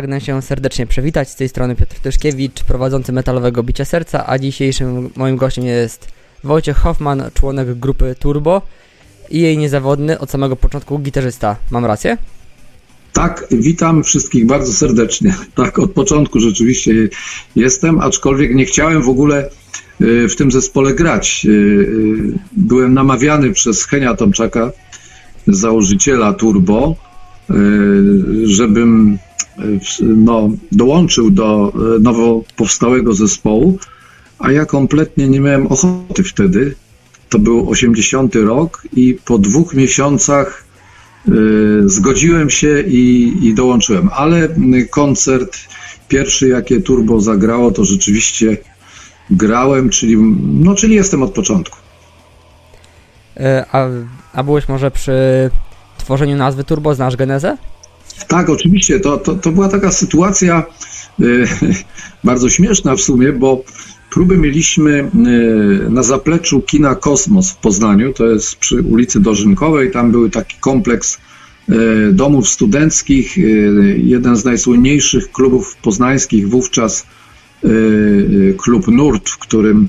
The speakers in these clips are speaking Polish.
Pragnę się serdecznie przywitać. Z tej strony Piotr Tyszkiewicz, prowadzący metalowego Bicia Serca, a dzisiejszym moim gościem jest Wojciech Hoffman, członek grupy Turbo i jej niezawodny od samego początku gitarzysta. Mam rację? Tak, witam wszystkich bardzo serdecznie. Tak, od początku rzeczywiście jestem, aczkolwiek nie chciałem w ogóle y, w tym zespole grać. Y, y, byłem namawiany przez Henia Tomczaka, założyciela Turbo, żebym no, dołączył do nowo powstałego zespołu, a ja kompletnie nie miałem ochoty wtedy. To był 80 rok i po dwóch miesiącach y, zgodziłem się i, i dołączyłem. Ale koncert pierwszy, jakie Turbo zagrało, to rzeczywiście grałem, czyli, no, czyli jestem od początku. E, a, a byłeś może przy tworzeniu nazwy Turbo, znasz genezę? Tak, oczywiście. To, to, to była taka sytuacja y, bardzo śmieszna w sumie, bo próby mieliśmy y, na zapleczu kina Kosmos w Poznaniu, to jest przy ulicy Dożynkowej, tam był taki kompleks y, domów studenckich, jeden z najsłynniejszych klubów poznańskich wówczas klub Nurt, w którym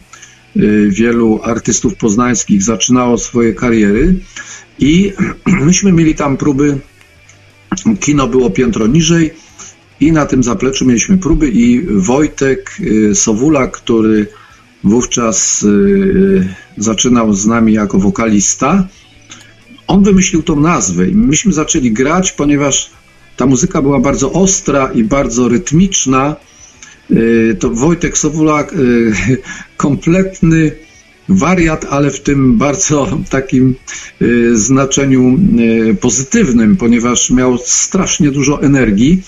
wielu artystów poznańskich zaczynało swoje kariery i myśmy mieli tam próby Kino było piętro niżej i na tym zapleczu mieliśmy próby i Wojtek y, Sowula, który wówczas y, zaczynał z nami jako wokalista, on wymyślił tą nazwę i myśmy zaczęli grać, ponieważ ta muzyka była bardzo ostra i bardzo rytmiczna. Y, to Wojtek Sowula, kompletny wariat, ale w tym bardzo takim y, znaczeniu y, pozytywnym, ponieważ miał strasznie dużo energii.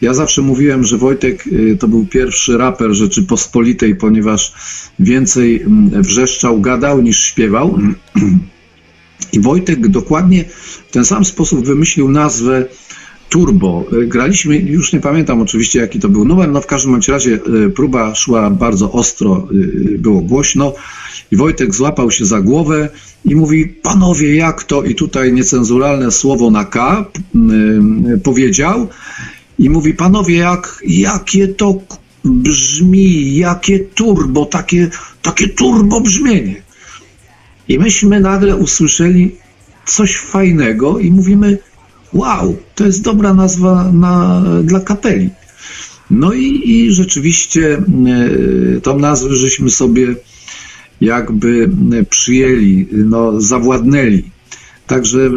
Ja zawsze mówiłem, że Wojtek y, to był pierwszy raper Rzeczypospolitej, ponieważ więcej mm, wrzeszczał, gadał niż śpiewał. I Wojtek dokładnie w ten sam sposób wymyślił nazwę Turbo. Graliśmy, już nie pamiętam oczywiście jaki to był numer, no w każdym bądź razie próba szła bardzo ostro, było głośno. I Wojtek złapał się za głowę i mówi, panowie, jak to? I tutaj niecenzuralne słowo na K powiedział. I mówi, panowie, jak, jakie to brzmi, jakie turbo, takie, takie turbo brzmienie. I myśmy nagle usłyszeli coś fajnego i mówimy, wow, to jest dobra nazwa na, dla kapeli. No i, i rzeczywiście y, tą nazwę żeśmy sobie jakby przyjęli, no, zawładnęli. Także e,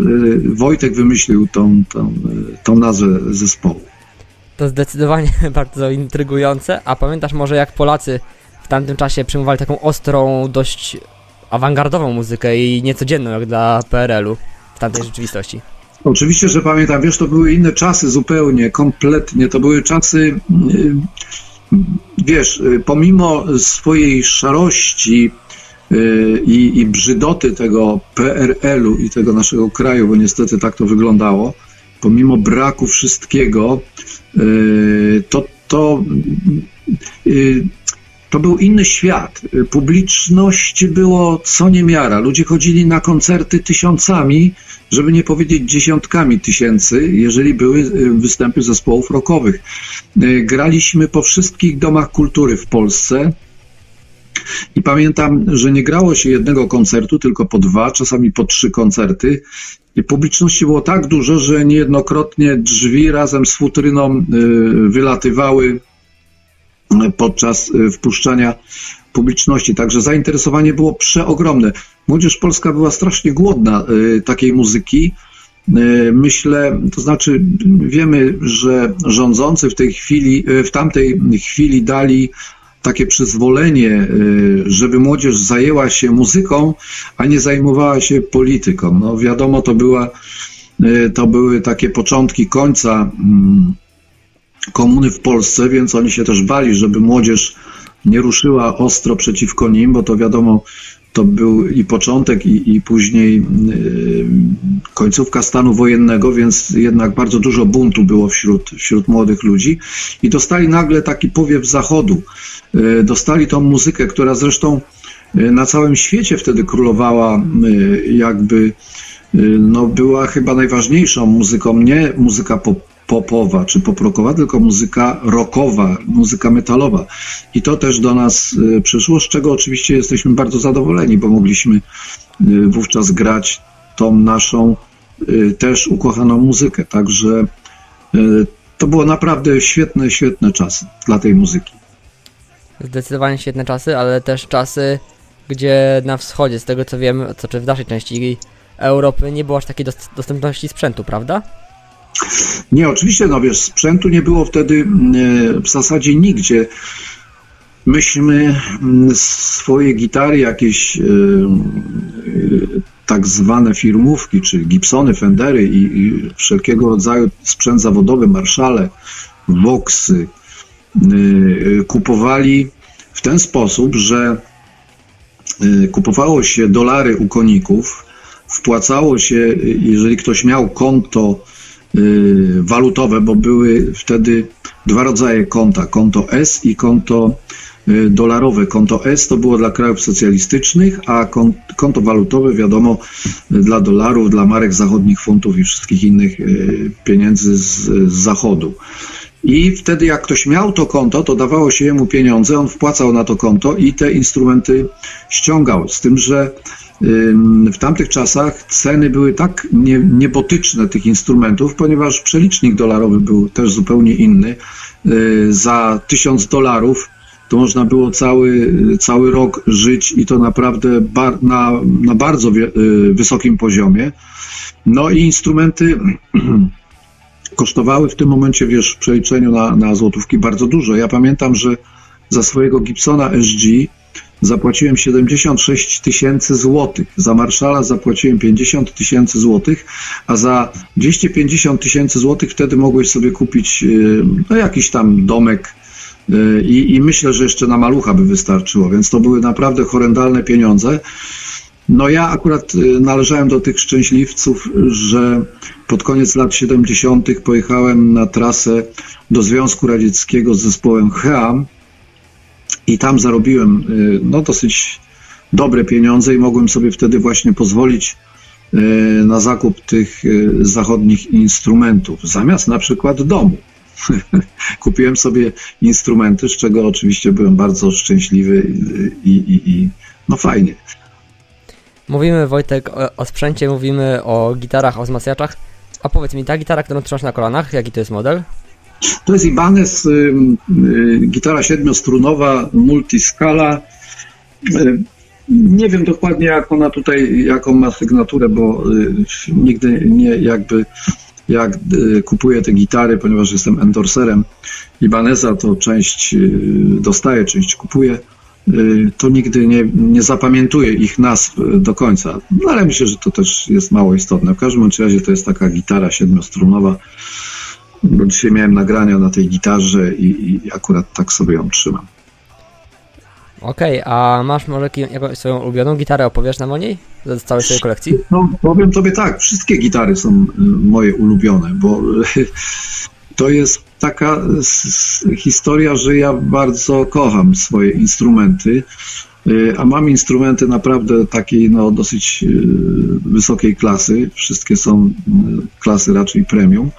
Wojtek wymyślił tą, tą, e, tą nazwę zespołu. To zdecydowanie bardzo intrygujące. A pamiętasz może jak Polacy w tamtym czasie przyjmowali taką ostrą, dość awangardową muzykę i niecodzienną jak dla PRL-u w tamtej rzeczywistości? Oczywiście, że pamiętam. Wiesz, to były inne czasy zupełnie, kompletnie. To były czasy, wiesz, pomimo swojej szarości, Y, i, i brzydoty tego PRL-u i tego naszego kraju, bo niestety tak to wyglądało, pomimo braku wszystkiego, y, to, to, y, to był inny świat. Publiczność było co niemiara. Ludzie chodzili na koncerty tysiącami, żeby nie powiedzieć dziesiątkami tysięcy, jeżeli były występy zespołów rockowych. Graliśmy po wszystkich domach kultury w Polsce. I pamiętam, że nie grało się jednego koncertu, tylko po dwa, czasami po trzy koncerty. I publiczności było tak dużo, że niejednokrotnie drzwi razem z futryną y, wylatywały podczas y, wpuszczania publiczności. Także zainteresowanie było przeogromne. Młodzież polska była strasznie głodna takiej muzyki. Myślę, to znaczy wiemy, że rządzący w tej chwili, w tamtej chwili dali takie przyzwolenie, y, żeby młodzież zajęła się muzyką, a nie zajmowała się polityką. No wiadomo, to, była, y, to były takie początki końca mm, komuny w Polsce, więc oni się też bali, żeby młodzież nie ruszyła ostro przeciwko nim, bo to wiadomo, to był i początek, i, i później y, końcówka stanu wojennego, więc jednak bardzo dużo buntu było wśród, wśród młodych ludzi i dostali nagle taki powiew zachodu. Y, dostali tą muzykę, która zresztą y, na całym świecie wtedy królowała, jakby no, była chyba najważniejszą muzyką, nie muzyka pop, popowa czy poprokowa, tylko muzyka rockowa, muzyka metalowa. I to też do nas y, przyszło, z czego oczywiście jesteśmy bardzo zadowoleni, bo mogliśmy y, wówczas grać tą naszą y, też ukochaną muzykę. Także to było naprawdę świetne, świetne czasy dla tej muzyki. Zdecydowanie świetne czasy, ale też czasy, gdzie na wschodzie, z tego co wiem, co czy w naszej części Europy nie było aż takiej dostępności sprzętu, prawda? Nie, oczywiście, no wiesz, sprzętu nie było wtedy e, w zasadzie nigdzie. Myśmy mm, swoje gitary, jakieś e, e, tak zwane firmówki, czy Gibsony, Fendery i, i wszelkiego rodzaju sprzęt zawodowy, marszale, Voxy, kupowali w ten sposób, że kupowało się dolary u koników, wpłacało się, jeżeli ktoś miał konto walutowe, bo były wtedy dwa rodzaje konta, konto S i konto y, dolarowe. Konto S to było dla krajów socjalistycznych, a konto walutowe, wiadomo, dla dolarów, dla marek zachodnich, funtów i wszystkich innych y, pieniędzy z, z zachodu. I wtedy, jak ktoś miał to konto, to dawało się jemu pieniądze, on wpłacał na to konto i te instrumenty ściągał. Z tym, że w tamtych czasach ceny były tak nie, niebotyczne tych instrumentów, ponieważ przelicznik dolarowy był też zupełnie inny. Y, za tysiąc dolarów to można było cały, cały rok żyć i to naprawdę bar, na, na bardzo y, wysokim poziomie. No i instrumenty kosztowały w tym momencie, wiesz, w przeliczeniu na, na złotówki bardzo dużo. Ja pamiętam, że za swojego Gibsona SG zapłaciłem 76 tysięcy złotych. Za Marszala zapłaciłem 50 tysięcy złotych, a za 250 tysięcy złotych wtedy mogłeś sobie kupić y, no, jakiś tam domek y, i, i myślę, że jeszcze na malucha by wystarczyło, więc to były naprawdę horrendalne pieniądze. No ja akurat y, należałem do tych szczęśliwców, że pod koniec lat 70. pojechałem na trasę do Związku Radzieckiego z zespołem HEAM i tam zarobiłem y, no, dosyć dobre pieniądze i mogłem sobie wtedy właśnie pozwolić y, na zakup tych zachodnich instrumentów, zamiast na przykład domu. Kupiłem sobie instrumenty, z czego oczywiście byłem bardzo szczęśliwy i, i, i no fajnie. Mówimy Wojtek o, o, sprzęcie, mówimy o gitarach, o wzmacniaczach. A powiedz mi, ta gitara, którą trzymasz na kolanach, jaki to jest model? To jest Ibanez, y, y, gitara siedmiostrunowa, multiscala. Y, nie wiem dokładnie, jak ona tutaj, jaką ma sygnaturę, bo nigdy nie jakby jak kupuję te gitary, ponieważ jestem endorserem Ibaneza, to część dostaję, część kupuję, to nigdy nie, nie zapamiętuję ich nazw do końca. No ale myślę, że to też jest mało istotne. W każdym razie to jest taka gitara siedmiostrunowa, bo dzisiaj miałem nagrania na tej gitarze i, i akurat tak sobie ją trzymam. Okej, okay, a masz może jakąś swoją ulubioną gitarę, opowiesz nam o niej? Z całej swojej kolekcji? No, powiem tobie tak, wszystkie gitary są y, moje ulubione, bo to jest taka historia, że ja bardzo kocham swoje instrumenty, y, a mam instrumenty naprawdę takiej no, dosyć y, wysokiej klasy. Wszystkie są klasy raczej premium.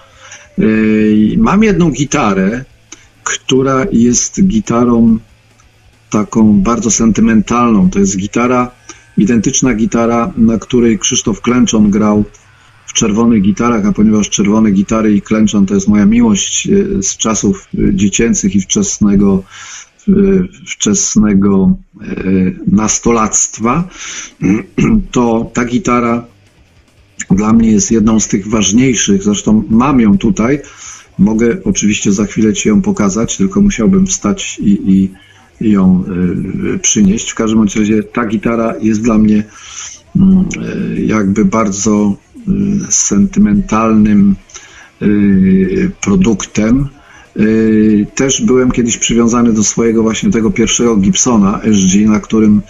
Mam jedną gitarę, która jest gitarą taką bardzo sentymentalną. To jest gitara, identyczna gitara, na której Krzysztof Klęczon grał czerwonych gitarach, a ponieważ czerwone gitary i klęczon to jest moja miłość e, z czasów e, dziecięcych i wczesnego, e, wczesnego nastolactwa, to ta gitara dla mnie jest jedną z tych ważniejszych. Zresztą mam ją tutaj. Mogę oczywiście za chwilę Ci ją pokazać, tylko musiałbym wstać i, i, ją przynieść. W każdym razie ta gitara jest dla mnie y, jakby bardzo sentymentalnym y, produktem. Y, też byłem kiedyś przywiązany do swojego właśnie tego pierwszego Gibsona SG, na którym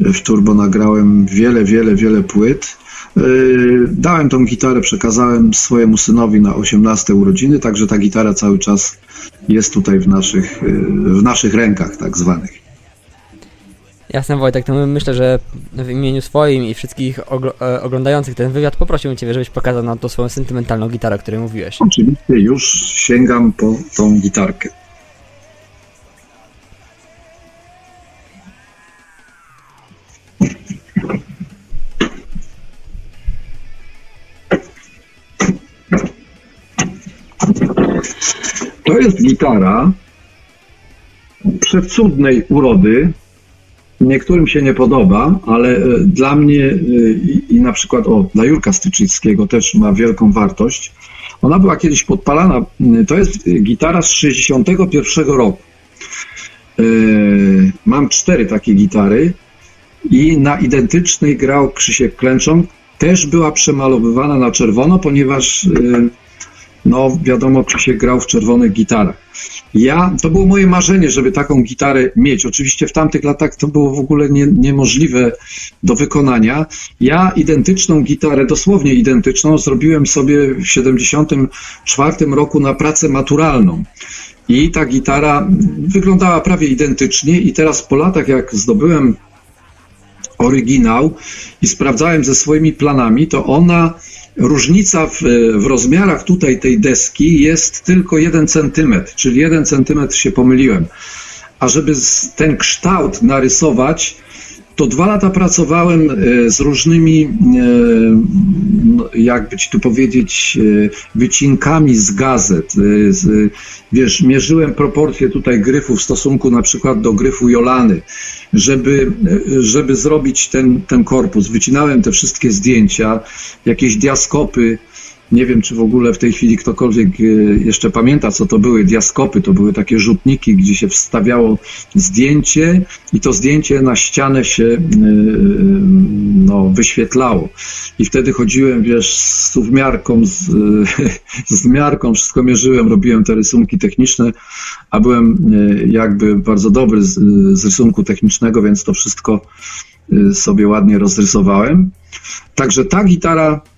w turbo nagrałem wiele, wiele, wiele płyt Yy, dałem tą gitarę, przekazałem swojemu synowi na 18 urodziny, także ta gitara cały czas jest tutaj w naszych, w naszych rękach, tak zwanych. Jasne Wojtek, to myślę, że w imieniu swoim i wszystkich e, oglądających ten wywiad poprosiłbym Ciebie, żebyś pokazał nam tą swoją sentymentalną gitarę, o której mówiłeś. Oczywiście, już sięgam po tą gitarkę. To jest gitara przecudnej urody. Niektórym się nie podoba, ale e, dla mnie e, i, i na przykład o, dla Jurka Styczyckiego też ma wielką wartość. Ona była kiedyś podpalana. To jest gitara z 61 roku. E, mam cztery takie gitary i na identycznej grał Krzysiek Klęczon. Też była przemalowywana na czerwono, ponieważ no wiadomo, Krzysiek grał w czerwonych gitarach. Ja, to było moje marzenie, żeby taką gitarę mieć. Oczywiście w tamtych latach to było w ogóle nie, niemożliwe do wykonania. Ja identyczną gitarę, dosłownie identyczną, zrobiłem sobie w 74 roku na pracę maturalną. I ta gitara wyglądała prawie identycznie i teraz po latach, jak zdobyłem oryginał i sprawdzałem ze swoimi planami, to ona Różnica w, w rozmiarach tutaj tej deski jest tylko 1 cm, czyli 1 cm się pomyliłem. A żeby ten kształt narysować, to dwa lata pracowałem e, z różnymi, e, no, jakby ci tu powiedzieć, e, wycinkami z gazet. Wiesz, mierzyłem proporcje tutaj gryfu w stosunku na przykład do gryfu Jolany, żeby, żeby zrobić ten, ten korpus. Wycinałem te wszystkie zdjęcia, jakieś diaskopy, nie wiem, czy w ogóle w tej chwili ktokolwiek e, jeszcze pamięta, co to były diaskopy. To były takie rzutniki, gdzie się wstawiało zdjęcie i to zdjęcie na ścianę się e, no, wyświetlało. I wtedy chodziłem, wiesz, z suwmiarką, z, z miarką, wszystko mierzyłem, robiłem te rysunki techniczne, a byłem e, jakby bardzo dobry z, z rysunku technicznego, więc to wszystko sobie ładnie rozrysowałem. Także ta gitara E,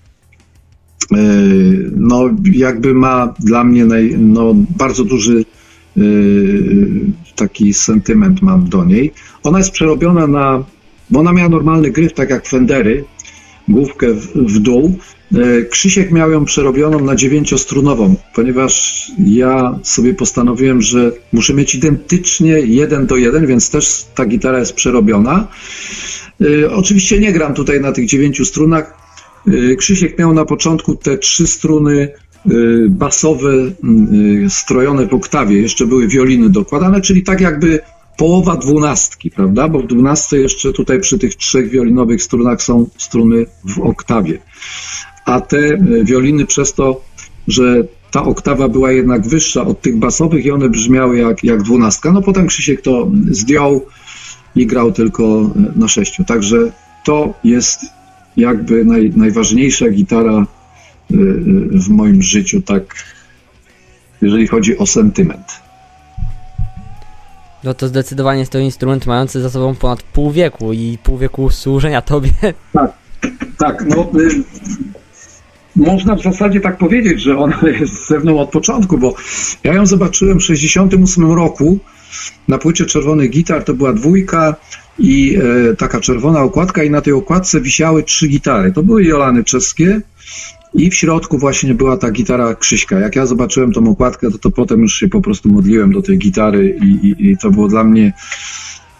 no jakby ma dla mnie naj, no, bardzo duży e, taki sentyment mam do niej. Ona jest przerobiona na, bo ona miała normalny gryf, tak jak Fendery, główkę w, w dół. E, Krzysiek miał ją przerobioną na dziewięciostrunową, ponieważ ja sobie postanowiłem, że muszę mieć identycznie jeden do jeden, więc też ta gitara jest przerobiona. Oczywiście nie gram tutaj na tych dziewięciu strunach, Krzysiek miał na początku te trzy struny y, basowe y, strojone w oktawie, jeszcze były wioliny dokładane, czyli tak jakby połowa dwunastki, prawda? Bo w dwunastce jeszcze tutaj przy tych trzech wiolinowych strunach są struny w oktawie. A te wioliny przez to, że ta oktawa była jednak wyższa od tych basowych i one brzmiały jak, jak dwunastka. No potem Krzysiek to zdjął i grał tylko na sześciu. Także to jest jakby naj, najważniejsza gitara y, y, w moim życiu, tak, jeżeli chodzi o sentyment. No to zdecydowanie jest to instrument mający za sobą ponad pół wieku i pół wieku służenia tobie. Tak, tak, no y, można w zasadzie tak powiedzieć, że ona jest ze mną od początku, bo ja ją zobaczyłem w 68 roku na płycie Czerwony Gitar, to była dwójka, i e, taka czerwona okładka i na tej okładce wisiały trzy gitary. To były Jolany czeskie i w środku właśnie była ta gitara Krzyśka. Jak ja zobaczyłem tą okładkę, to, to potem już się po prostu modliłem do tej gitary i, i, i to było dla mnie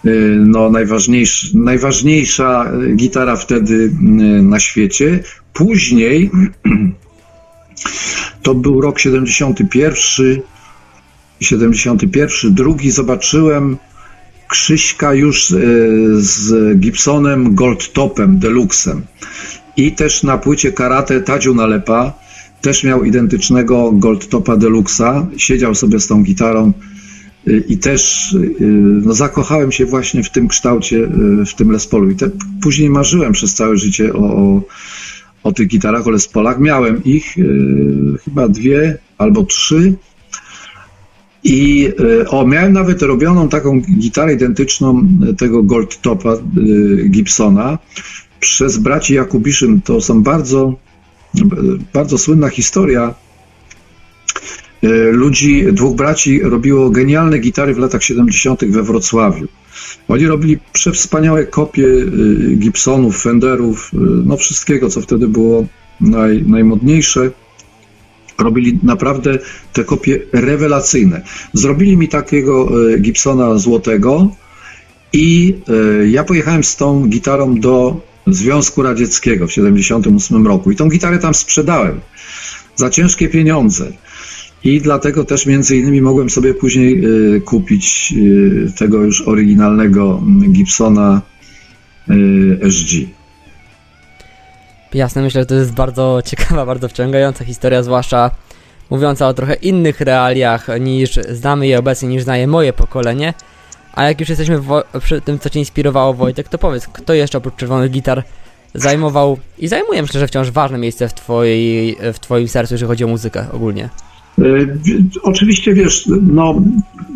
e, no, najważniejsza, najważniejsza gitara wtedy e, na świecie. Później to był rok 71, 71, drugi zobaczyłem Krzyśka już e, z Gibsonem Goldtopem Deluxem i też na płycie karate Tadziu Nalepa też miał identycznego Goldtopa Deluxa, siedział sobie z tą gitarą e, i też e, no, zakochałem się właśnie w tym kształcie, w tym Les Paulu. I te, później marzyłem przez całe życie o, o, o tych gitarach, o Les Paulach. Miałem ich chyba dwie albo trzy i e, o, miałem nawet robioną taką gitarę identyczną e, tego Gold Topa e, Gibsona przez braci Jakubiszyn. To są bardzo, bardzo słynna historia. Ludzi, dwóch braci robiło genialne gitary w latach 70. we Wrocławiu. Oni robili przewspaniałe kopie Gibsonów, Fenderów, no wszystkiego, co wtedy było naj, najmodniejsze robili naprawdę te kopie rewelacyjne. Zrobili mi takiego Gibsona złotego i ja pojechałem z tą gitarą do Związku Radzieckiego w 1978 roku i tą gitarę tam sprzedałem za ciężkie pieniądze. I dlatego też między innymi mogłem sobie później y, kupić tego już oryginalnego Gibsona y, SG. Jasne, myślę, że to jest bardzo ciekawa, bardzo wciągająca historia, zwłaszcza mówiąca o trochę innych realiach niż znamy je obecnie, niż zna je moje pokolenie. A jak już jesteśmy przy tym, co Cię inspirowało, Wojtek, to powiedz, kto jeszcze oprócz czerwonych gitar zajmował i zajmuje, myślę, że wciąż ważne miejsce w, twojej, w Twoim sercu, jeżeli chodzi o muzykę ogólnie? E, oczywiście wiesz, no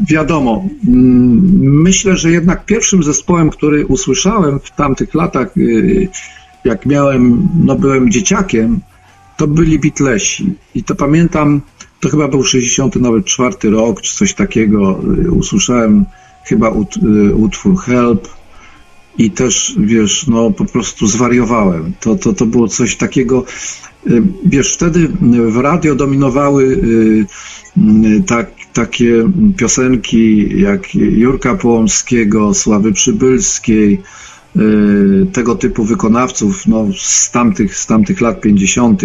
wiadomo, mm, myślę, że jednak pierwszym zespołem, który usłyszałem w tamtych latach, y, jak miałem, no byłem dzieciakiem, to byli Beatlesi. I to pamiętam, to chyba był 60 nawet czwarty rok, czy coś takiego. Y, usłyszałem chyba ut, y, utwór Help i też, wiesz, no po prostu zwariowałem. To, to, to było coś takiego, y, wiesz, wtedy w radio dominowały tak, takie piosenki jak Jurka Połomskiego, Sławy Przybylskiej, tego typu wykonawców no, z, tamtych, z tamtych lat 50.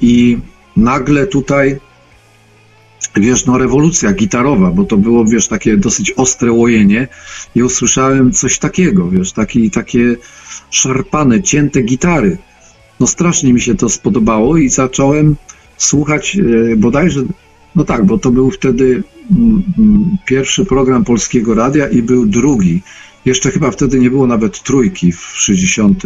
I nagle tutaj wiesz, no rewolucja gitarowa, bo to było, wiesz, takie dosyć ostre łojenie i usłyszałem coś takiego, wiesz, taki, takie szarpane, cięte gitary. No strasznie mi się to spodobało i zacząłem słuchać e, bodajże, no tak, bo to był wtedy mm, mm, pierwszy program Polskiego Radia i był drugi. Jeszcze chyba wtedy nie było nawet trójki w 60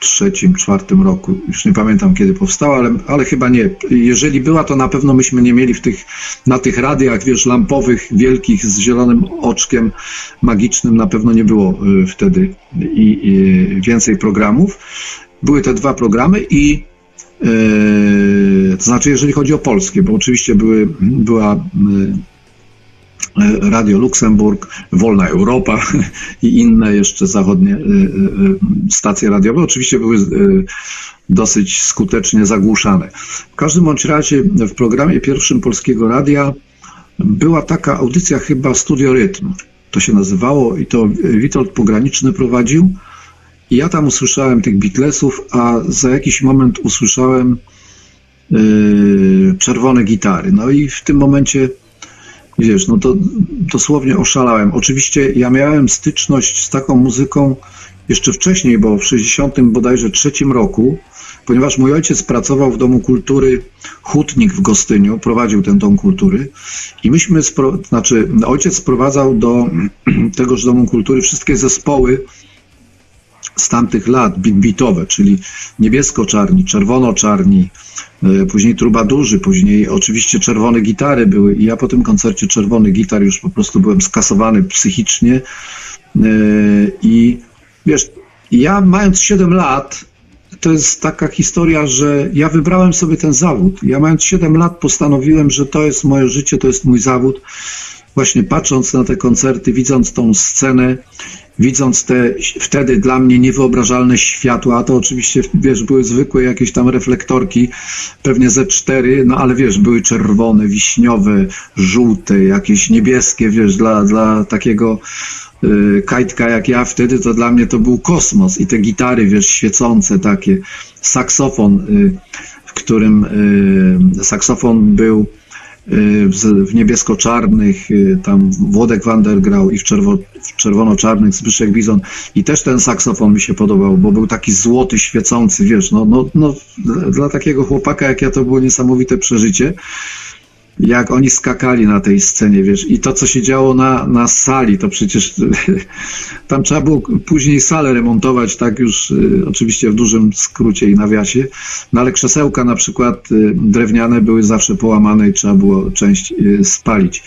trzecim, czwartym roku. Już nie pamiętam kiedy powstała, ale, ale chyba nie. Jeżeli była, to na pewno myśmy nie mieli w tych, na tych radiach, wiesz, lampowych, wielkich, z zielonym oczkiem magicznym, na pewno nie było y, wtedy i, i więcej programów. Były te dwa programy i yy, to znaczy, jeżeli chodzi o polskie, bo oczywiście były, była Radio Luksemburg, Wolna Europa i inne jeszcze zachodnie e, e, stacje radiowe oczywiście były dosyć skutecznie zagłuszane. W każdym bądź razie w programie pierwszym Polskiego Radia była taka audycja chyba Studio Rytm. To się nazywało i to Witold Pograniczny prowadził. I ja tam usłyszałem tych Beatlesów, a za jakiś moment usłyszałem yy, czerwone gitary. No i w tym momencie Wiesz, no to dosłownie oszalałem. Oczywiście ja miałem styczność z taką muzyką jeszcze wcześniej, bo w 60 bodajże trzecim roku, ponieważ mój ojciec pracował w Domu Kultury Hutnik w Gostyniu, prowadził ten Dom Kultury i myśmy, spro, znaczy ojciec sprowadzał do tegoż Domu Kultury wszystkie zespoły z tamtych lat, big beatowe, czyli niebiesko-czarni, czerwono-czarni, E, później trubadurzy, później oczywiście czerwone gitary były i ja po tym koncercie czerwony gitar już po prostu byłem skasowany psychicznie e, i wiesz, ja mając 7 lat, to jest taka historia, że ja wybrałem sobie ten zawód. Ja mając 7 lat postanowiłem, że to jest moje życie, to jest mój zawód. Właśnie patrząc na te koncerty, widząc tą scenę, widząc te wtedy dla mnie niewyobrażalne światła, to oczywiście, wiesz, były zwykłe jakieś tam reflektorki, pewnie ze cztery, no ale wiesz, były czerwone, wiśniowe, żółte, jakieś niebieskie, wiesz, dla, dla takiego y, kajtka jak ja wtedy, to dla mnie to był kosmos. I te gitary, wiesz, świecące takie, saksofon, y, w którym y, saksofon był w niebiesko-czarnych, y, tam Włodek Wander grał i w, czerwo, w czerwono-czarnych Zbyszek Bizon. I też ten saksofon mi się podobał, bo był taki złoty, świecący, wiesz, no, no, no dla takiego chłopaka jak ja to było niesamowite przeżycie jak oni skakali na tej scenie, wiesz, i to, co się działo na, na sali, to przecież tam trzeba było później salę remontować, tak już y, oczywiście w dużym skrócie i nawiasie, no ale krzesełka na przykład y, drewniane były zawsze połamane i trzeba było część y, spalić.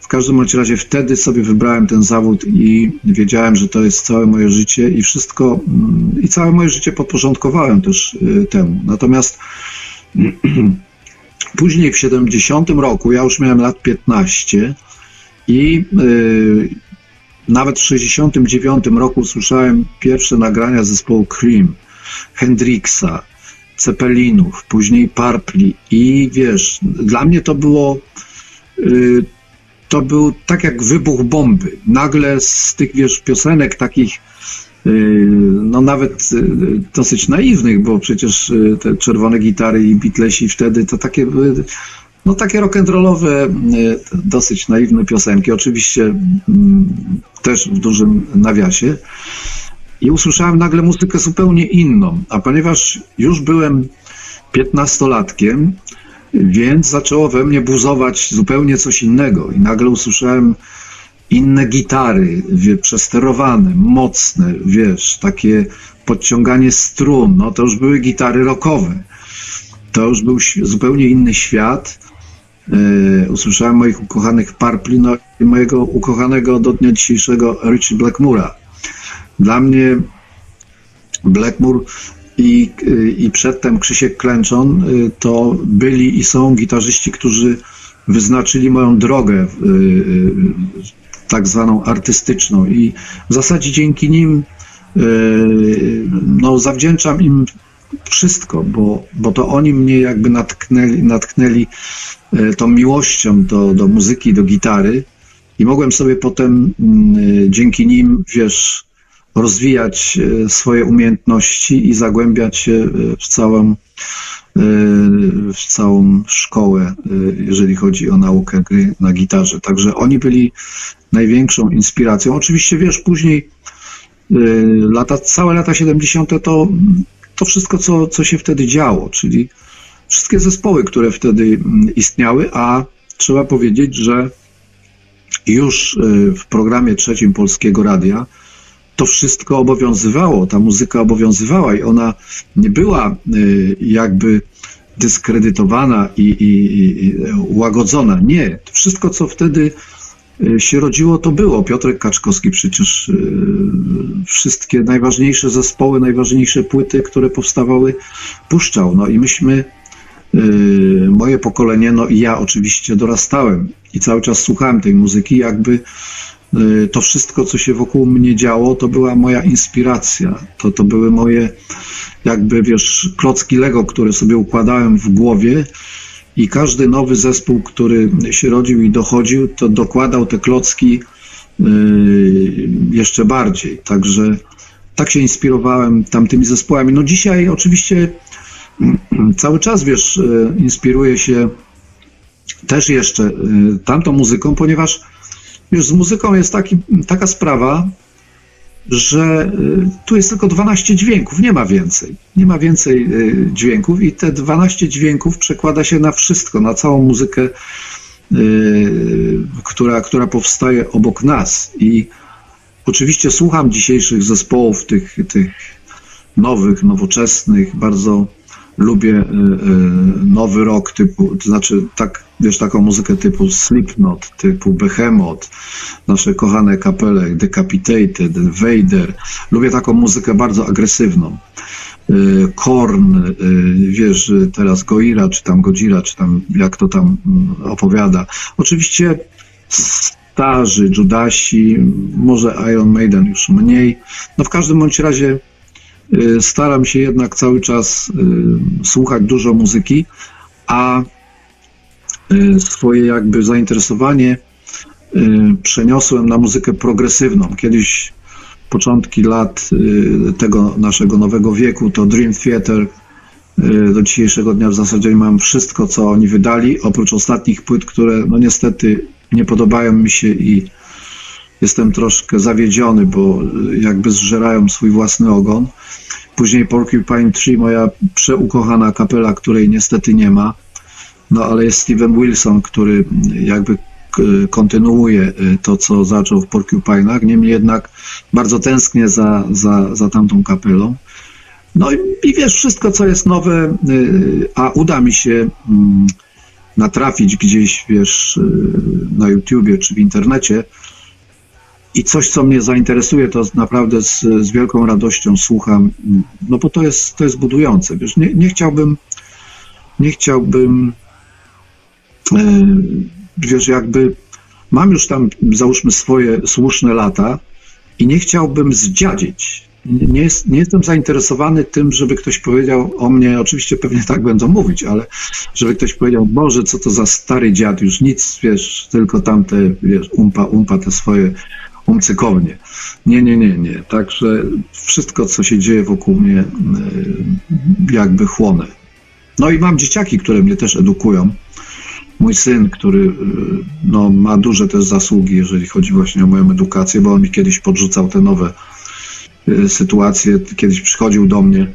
W każdym bądź razie wtedy sobie wybrałem ten zawód i wiedziałem, że to jest całe moje życie i wszystko, mm, i całe moje życie podporządkowałem też temu. Natomiast Później w 70 roku, ja już miałem lat 15 i yy, nawet w 69 roku słyszałem pierwsze nagrania zespołu Cream, Hendrixa, Ceppelinów, później Parpli i wiesz, dla mnie to było y, to był tak jak wybuch bomby. Nagle z tych, wiesz, piosenek takich no nawet y, dosyć naiwnych, bo przecież te czerwone gitary i Beatlesi wtedy to takie były no takie rock'n'rollowe, dosyć naiwne piosenki, oczywiście mm, też w dużym nawiasie. I usłyszałem nagle muzykę zupełnie inną, a ponieważ już byłem piętnastolatkiem, więc zaczęło we mnie buzować zupełnie coś innego i nagle usłyszałem inne gitary, wie, przesterowane, mocne, wiesz, takie podciąganie strun, no to już były gitary rockowe. To już był zupełnie inny świat. Yy, usłyszałem moich ukochanych Parpli no i mojego ukochanego do dnia dzisiejszego Richie Blackmura. Dla mnie Blackmore i, i przedtem Krzysiek Klęczon y, to byli i są gitarzyści, którzy wyznaczyli moją drogę y, tak zwaną artystyczną i w zasadzie dzięki nim no, zawdzięczam im wszystko, bo, bo to oni mnie jakby natknęli, natknęli tą miłością do, do muzyki, do gitary i mogłem sobie potem mm, dzięki nim, wiesz, rozwijać e, swoje umiejętności i zagłębiać się e, w całą, e, w całą szkołę, jeżeli chodzi o naukę gry na gitarze. Także oni byli największą inspiracją. Oczywiście wiesz, później lata, całe lata 70. to, to wszystko, co, co się wtedy działo, czyli wszystkie zespoły, które wtedy mm, istniały, a trzeba powiedzieć, że już w programie trzecim Polskiego Radia to wszystko obowiązywało, ta muzyka obowiązywała i ona nie była y, jakby dyskredytowana i, i, i łagodzona. Nie. Wszystko, co wtedy y, się rodziło, to było. Piotrek Kaczkowski przecież y, wszystkie najważniejsze zespoły, najważniejsze płyty, które powstawały, puszczał. No i myśmy, moje pokolenie, no i ja oczywiście dorastałem i cały czas słuchałem tej muzyki, jakby Y, to wszystko, co się wokół mnie działo, to była moja inspiracja. To, to były moje, jakby wiesz, klocki Lego, które sobie układałem w głowie i każdy nowy zespół, który się rodził i dochodził, to dokładał te klocki y, jeszcze bardziej. Także tak się inspirowałem tamtymi zespołami. No dzisiaj oczywiście cały czas, wiesz, y, inspiruję się też jeszcze tamtą muzyką, ponieważ już z muzyką jest taki, taka sprawa, że y, tu jest tylko 12 dźwięków, nie ma więcej. Nie ma więcej y, dźwięków i te 12 dźwięków przekłada się na wszystko, na całą muzykę, y, która, która powstaje obok nas. I oczywiście słucham dzisiejszych zespołów, tych, tych nowych, nowoczesnych, bardzo lubię e, e, nowy rock typu, to znaczy tak, wiesz, taką muzykę typu Slipknot, typu Behemoth, nasze kochane kapele Decapitated, Vader. Lubię taką muzykę bardzo agresywną. E, Korn, wiesz, teraz Goira, czy tam Godzilla, czy tam jak to tam mm, opowiada. Oczywiście starzy, Judasi, może Iron Maiden już mniej. No w każdym bądź razie Y, staram się jednak cały czas y, słuchać dużo muzyki, a y, swoje jakby zainteresowanie przeniosłem na muzykę progresywną. Kiedyś początki lat tego naszego nowego wieku to Dream Theater do dzisiejszego dnia w zasadzie mam wszystko, co oni wydali, oprócz ostatnich płyt, które no niestety nie podobają mi się i jestem troszkę zawiedziony, bo jakby zżerają swój własny ogon. Później Porcupine Tree, moja przeukochana kapela, której niestety nie ma. No ale jest Steven Wilson, który jakby kontynuuje y, to, co zaczął w Porcupine'ach. Niemniej jednak bardzo tęsknię za, za, za tamtą kapelą. No i, i wiesz, wszystko, co jest nowe, y, a uda mi się mm, natrafić gdzieś, wiesz, y, na YouTubie czy w internecie, i coś, co mnie zainteresuje, to naprawdę z, z wielką radością słucham, no bo to jest, to jest budujące. Wiesz, nie, nie chciałbym, nie chciałbym, e, wiesz, jakby mam już tam, załóżmy, swoje słuszne lata i nie chciałbym zdziadzić. Nie, jest, nie jestem zainteresowany tym, żeby ktoś powiedział o mnie, oczywiście pewnie tak będą mówić, ale żeby ktoś powiedział, Boże, co to za stary dziad, już nic, wiesz, tylko tamte, wiesz, umpa, umpa te swoje umcykownie. Nie, nie, nie, nie. Także wszystko, co się dzieje wokół mnie, y, jakby chłonę. No i mam dzieciaki, które mnie też edukują. Mój syn, który y, no, ma duże też zasługi, jeżeli chodzi właśnie o moją edukację, bo on mi kiedyś podrzucał te nowe y, sytuacje. Kiedyś przychodził do mnie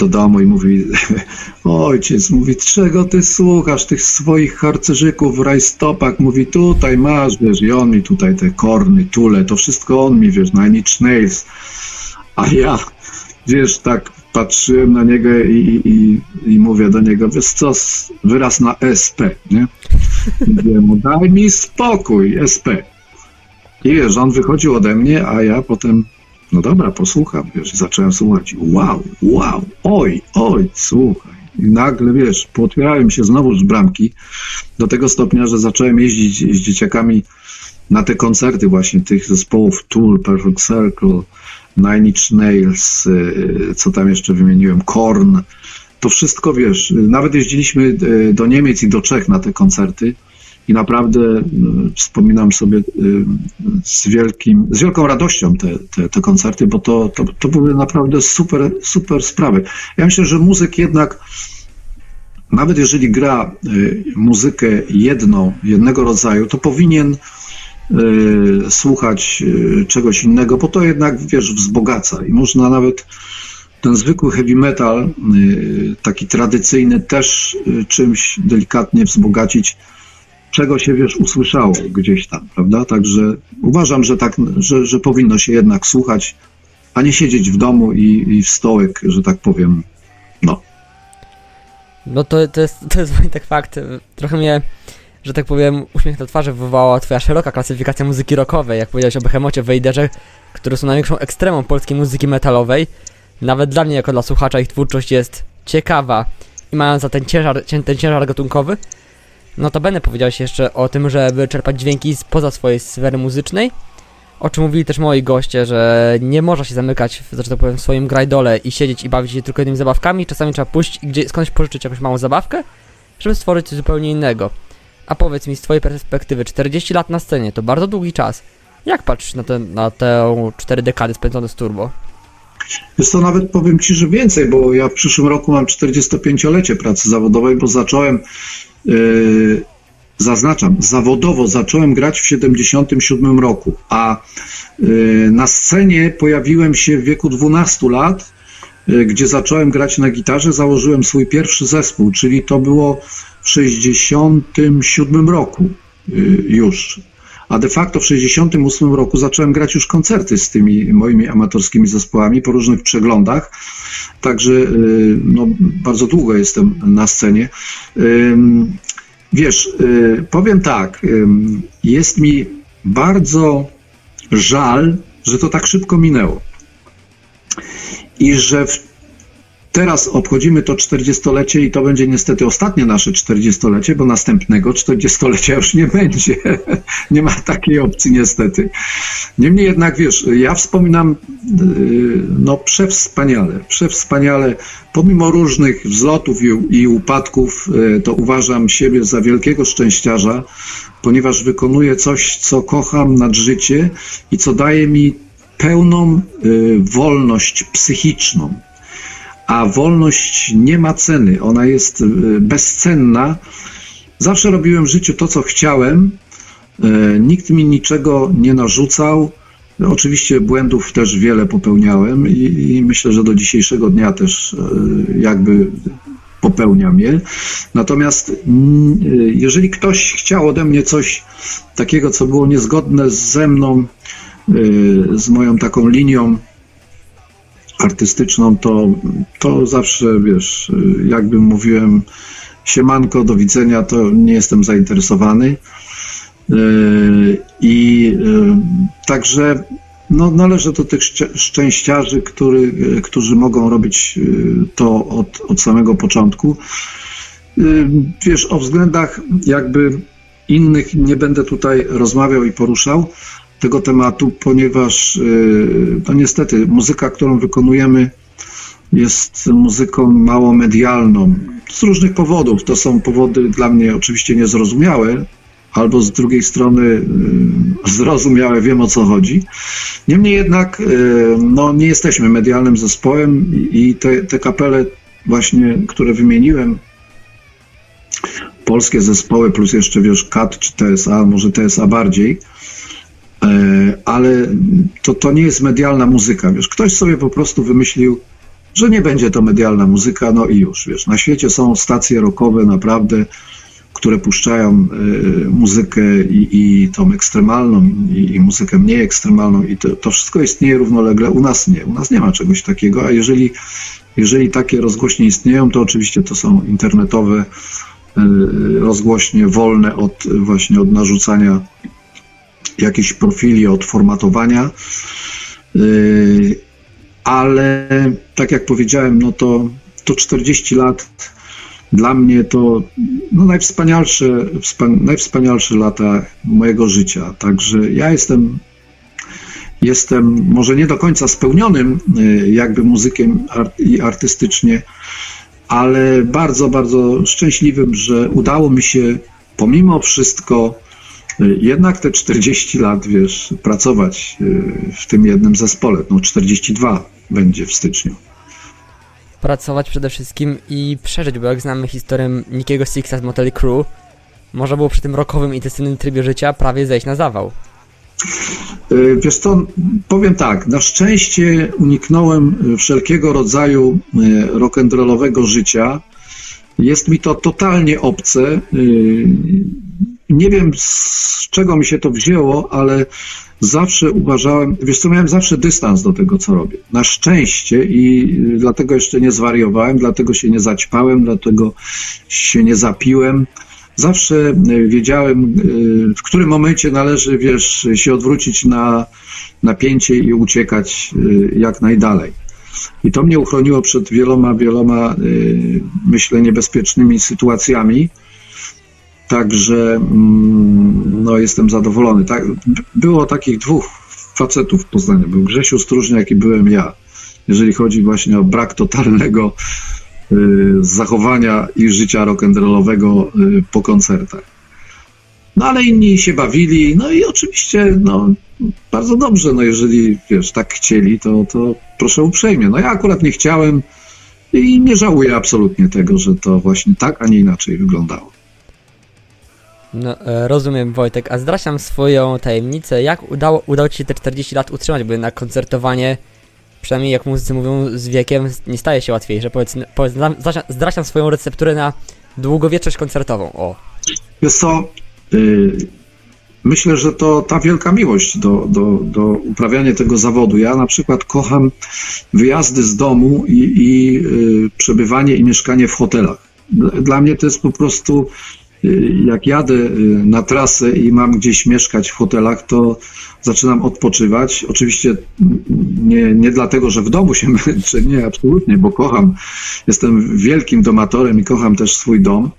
do domu i mówi, ojciec, mówi, czego ty słuchasz, tych swoich harcerzyków w rajstopach, mówi, tutaj masz, wiesz, i on mi tutaj te korny, tule, to wszystko on mi, wiesz, Nine Inch Nails, a ja, wiesz, tak patrzyłem na niego i, i, i mówię do niego, wiesz co, wyraz na SP, nie? Mówię mu, daj mi spokój, SP. I wiesz, on wychodził ode mnie, a ja potem no dobra, posłucham, wiesz, zacząłem słuchać. Wow, wow, oj, oj, słuchaj. I nagle, wiesz, pootwierałem się znowu z bramki do tego stopnia, że zacząłem jeździć z dzieciakami na te koncerty właśnie tych zespołów Tool, Perfect Circle, Nine Inch Nails, y, co tam jeszcze wymieniłem, Korn. To wszystko, wiesz, nawet jeździliśmy y, do Niemiec i do Czech na te koncerty i naprawdę y, wspominam sobie y, z, wielkim, z wielką radością te, te, te koncerty, bo to, to, to były naprawdę super, super sprawy. Ja myślę, że muzyk jednak, nawet jeżeli gra y, muzykę jedną, jednego rodzaju, to powinien słuchać czegoś innego, bo to jednak, wiesz, wzbogaca i można nawet ten zwykły heavy metal, taki tradycyjny, też czymś delikatnie wzbogacić czego się, wiesz, usłyszało gdzieś tam, prawda? Także uważam, że tak, że, że powinno się jednak słuchać, a nie siedzieć w domu i, i w stołek, że tak powiem, no. No to, to jest, to jest właśnie tak fakt. Trochę mnie, że tak powiem, uśmiech na twarzy wywołała twoja szeroka klasyfikacja muzyki rockowej, jak powiedziałeś o Behemocie, Wejderze, które są największą ekstremą polskiej muzyki metalowej. Nawet dla mnie, jako dla słuchacza, ich twórczość jest ciekawa i mająca ten ciężar, ten ciężar gatunkowy, Notabene powiedziałeś jeszcze o tym, żeby czerpać dźwięki spoza swojej sfery muzycznej, o czym mówili też moi goście, że nie można się zamykać, że tak powiem, w swoim grajdole i siedzieć i bawić się tylko jednymi zabawkami, czasami trzeba pójść i gdzieś skądś pożyczyć jakąś małą zabawkę, żeby stworzyć coś zupełnie innego. A powiedz mi z twojej perspektywy, 40 lat na scenie to bardzo długi czas. Jak patrzysz na, te, na te 4 dekady spędzone z Turbo? Jest to nawet powiem Ci, że więcej, bo ja w przyszłym roku mam 45-lecie pracy zawodowej, bo zacząłem Yy, zaznaczam, zawodowo zacząłem grać w 77 roku, a yy, na scenie pojawiłem się w wieku 12 lat, yy, gdzie zacząłem grać na gitarze, założyłem swój pierwszy zespół, czyli to było w 67 roku już. A de facto w 68 roku zacząłem grać już koncerty z tymi moimi amatorskimi zespołami po różnych przeglądach. Także y, no, bardzo długo jestem na scenie. Wiesz, y, powiem tak, jest mi bardzo żal, że to tak szybko minęło. I że w Teraz obchodzimy to 40-lecie i to będzie niestety ostatnie nasze 40-lecie, bo następnego 40-lecia już nie będzie. nie ma takiej opcji niestety. Niemniej jednak, wiesz, ja wspominam y, no przewspaniale, przewspaniale, pomimo różnych wzlotów i, upadków, y, to uważam siebie za wielkiego szczęściarza, ponieważ wykonuję coś, co kocham nad życie i co daje mi pełną y, wolność psychiczną a wolność nie ma ceny, ona jest e, bezcenna. Zawsze robiłem w życiu to, co chciałem, e, nikt mi niczego nie narzucał. Oczywiście błędów też wiele popełniałem i, i myślę, że do dzisiejszego dnia też e, jakby popełniam je. Natomiast jeżeli ktoś chciał ode mnie coś takiego, co było niezgodne ze mną, z moją taką linią artystyczną, to, to zawsze, wiesz, jakbym mówiłem, siemanko, do widzenia, to nie jestem zainteresowany. E, I e, także no, należę do tych szczęściarzy, który, którzy mogą robić e, to od, od samego początku. Wiesz, o względach jakby innych nie będę tutaj rozmawiał i poruszał tego tematu, ponieważ y, no niestety muzyka, którą wykonujemy, jest muzyką mało medialną. Z różnych powodów. To są powody dla mnie oczywiście niezrozumiałe, albo z drugiej strony y, zrozumiałe, wiem o co chodzi. Niemniej jednak y, no, nie jesteśmy medialnym zespołem i te, te kapele właśnie, które wymieniłem, polskie zespoły plus jeszcze wiesz KAT czy TSA, może TSA bardziej, ale to, to nie jest medialna muzyka, wiesz, ktoś sobie po prostu wymyślił, że nie będzie to medialna muzyka, no i już, wiesz, na świecie są stacje rockowe naprawdę, które puszczają y, muzykę i, i tą ekstremalną, i, i, muzykę mniej ekstremalną, i to, to, wszystko istnieje równolegle. U nas nie. U nas nie ma czegoś takiego, a jeżeli, jeżeli takie rozgłośnie istnieją, to oczywiście to są internetowe y, rozgłośnie wolne od właśnie od narzucania jakichś profili, od formatowania. Y, ale tak jak powiedziałem, no to, to 40 lat dla mnie to no, najwspanialsze, najwspanialsze lata mojego życia. Także ja jestem, jestem może nie do końca spełnionym y, jakby muzykiem i artystycznie, ale bardzo, bardzo szczęśliwym, że udało mi się pomimo wszystko jednak te 40 lat, wiesz, pracować y, w tym jednym zespole. No 42 będzie w styczniu pracować przede wszystkim i przeżyć, bo jak znamy historię Nikiego Sixa z Motley Crew, można było przy tym rokowym intensywnym trybie życia prawie zejść na zawał. E, wiesz co, powiem tak, na szczęście uniknąłem wszelkiego rodzaju e, rock'n'rollowego życia. Jest mi to totalnie obce. Nie wiem z czego mi się to wzięło, ale zawsze uważałem, wiesz co, miałem zawsze dystans do tego, co robię. Na szczęście i dlatego jeszcze nie zwariowałem, dlatego się nie zaćpałem, dlatego się nie zapiłem. Zawsze e, wiedziałem, e, w którym momencie należy, wiesz, się odwrócić na napięcie i uciekać e, jak najdalej. I to mnie uchroniło przed wieloma, wieloma, myślę, niebezpiecznymi sytuacjami. Także mm, no, jestem zadowolony. Tak, było takich dwóch facetów w Poznaniu. Był Grzesiu Stróżniak i byłem ja. Jeżeli chodzi właśnie o brak totalnego y, zachowania i życia rock'n'rollowego y, po koncertach. No ale inni się bawili, no i oczywiście no, bardzo dobrze, no jeżeli wiesz, tak chcieli, to, to proszę uprzejmie. No ja akurat nie chciałem i nie żałuję absolutnie tego, że to właśnie tak, a nie inaczej wyglądało. No, e, rozumiem Wojtek, a zdradź nam swoją tajemnicę, jak udało, udało Ci się te 40 lat utrzymać, bo jednak koncertowanie, przynajmniej jak muzycy mówią, z wiekiem nie staje się łatwiejsze. Powiedz, powiedz zdradź nam swoją recepturę na długowieczność koncertową, o. Wiesz co, yy, myślę, że to ta wielka miłość do, do, do uprawiania tego zawodu. Ja na przykład kocham wyjazdy z domu i, i yy, przebywanie i mieszkanie w hotelach. Dla mnie to jest po prostu jak jadę y, na trasę i mam gdzieś mieszkać w hotelach, to zaczynam odpoczywać. Oczywiście nie, nie dlatego, że w domu się męczę, nie, absolutnie, bo kocham, jestem wielkim domatorem i kocham też swój dom,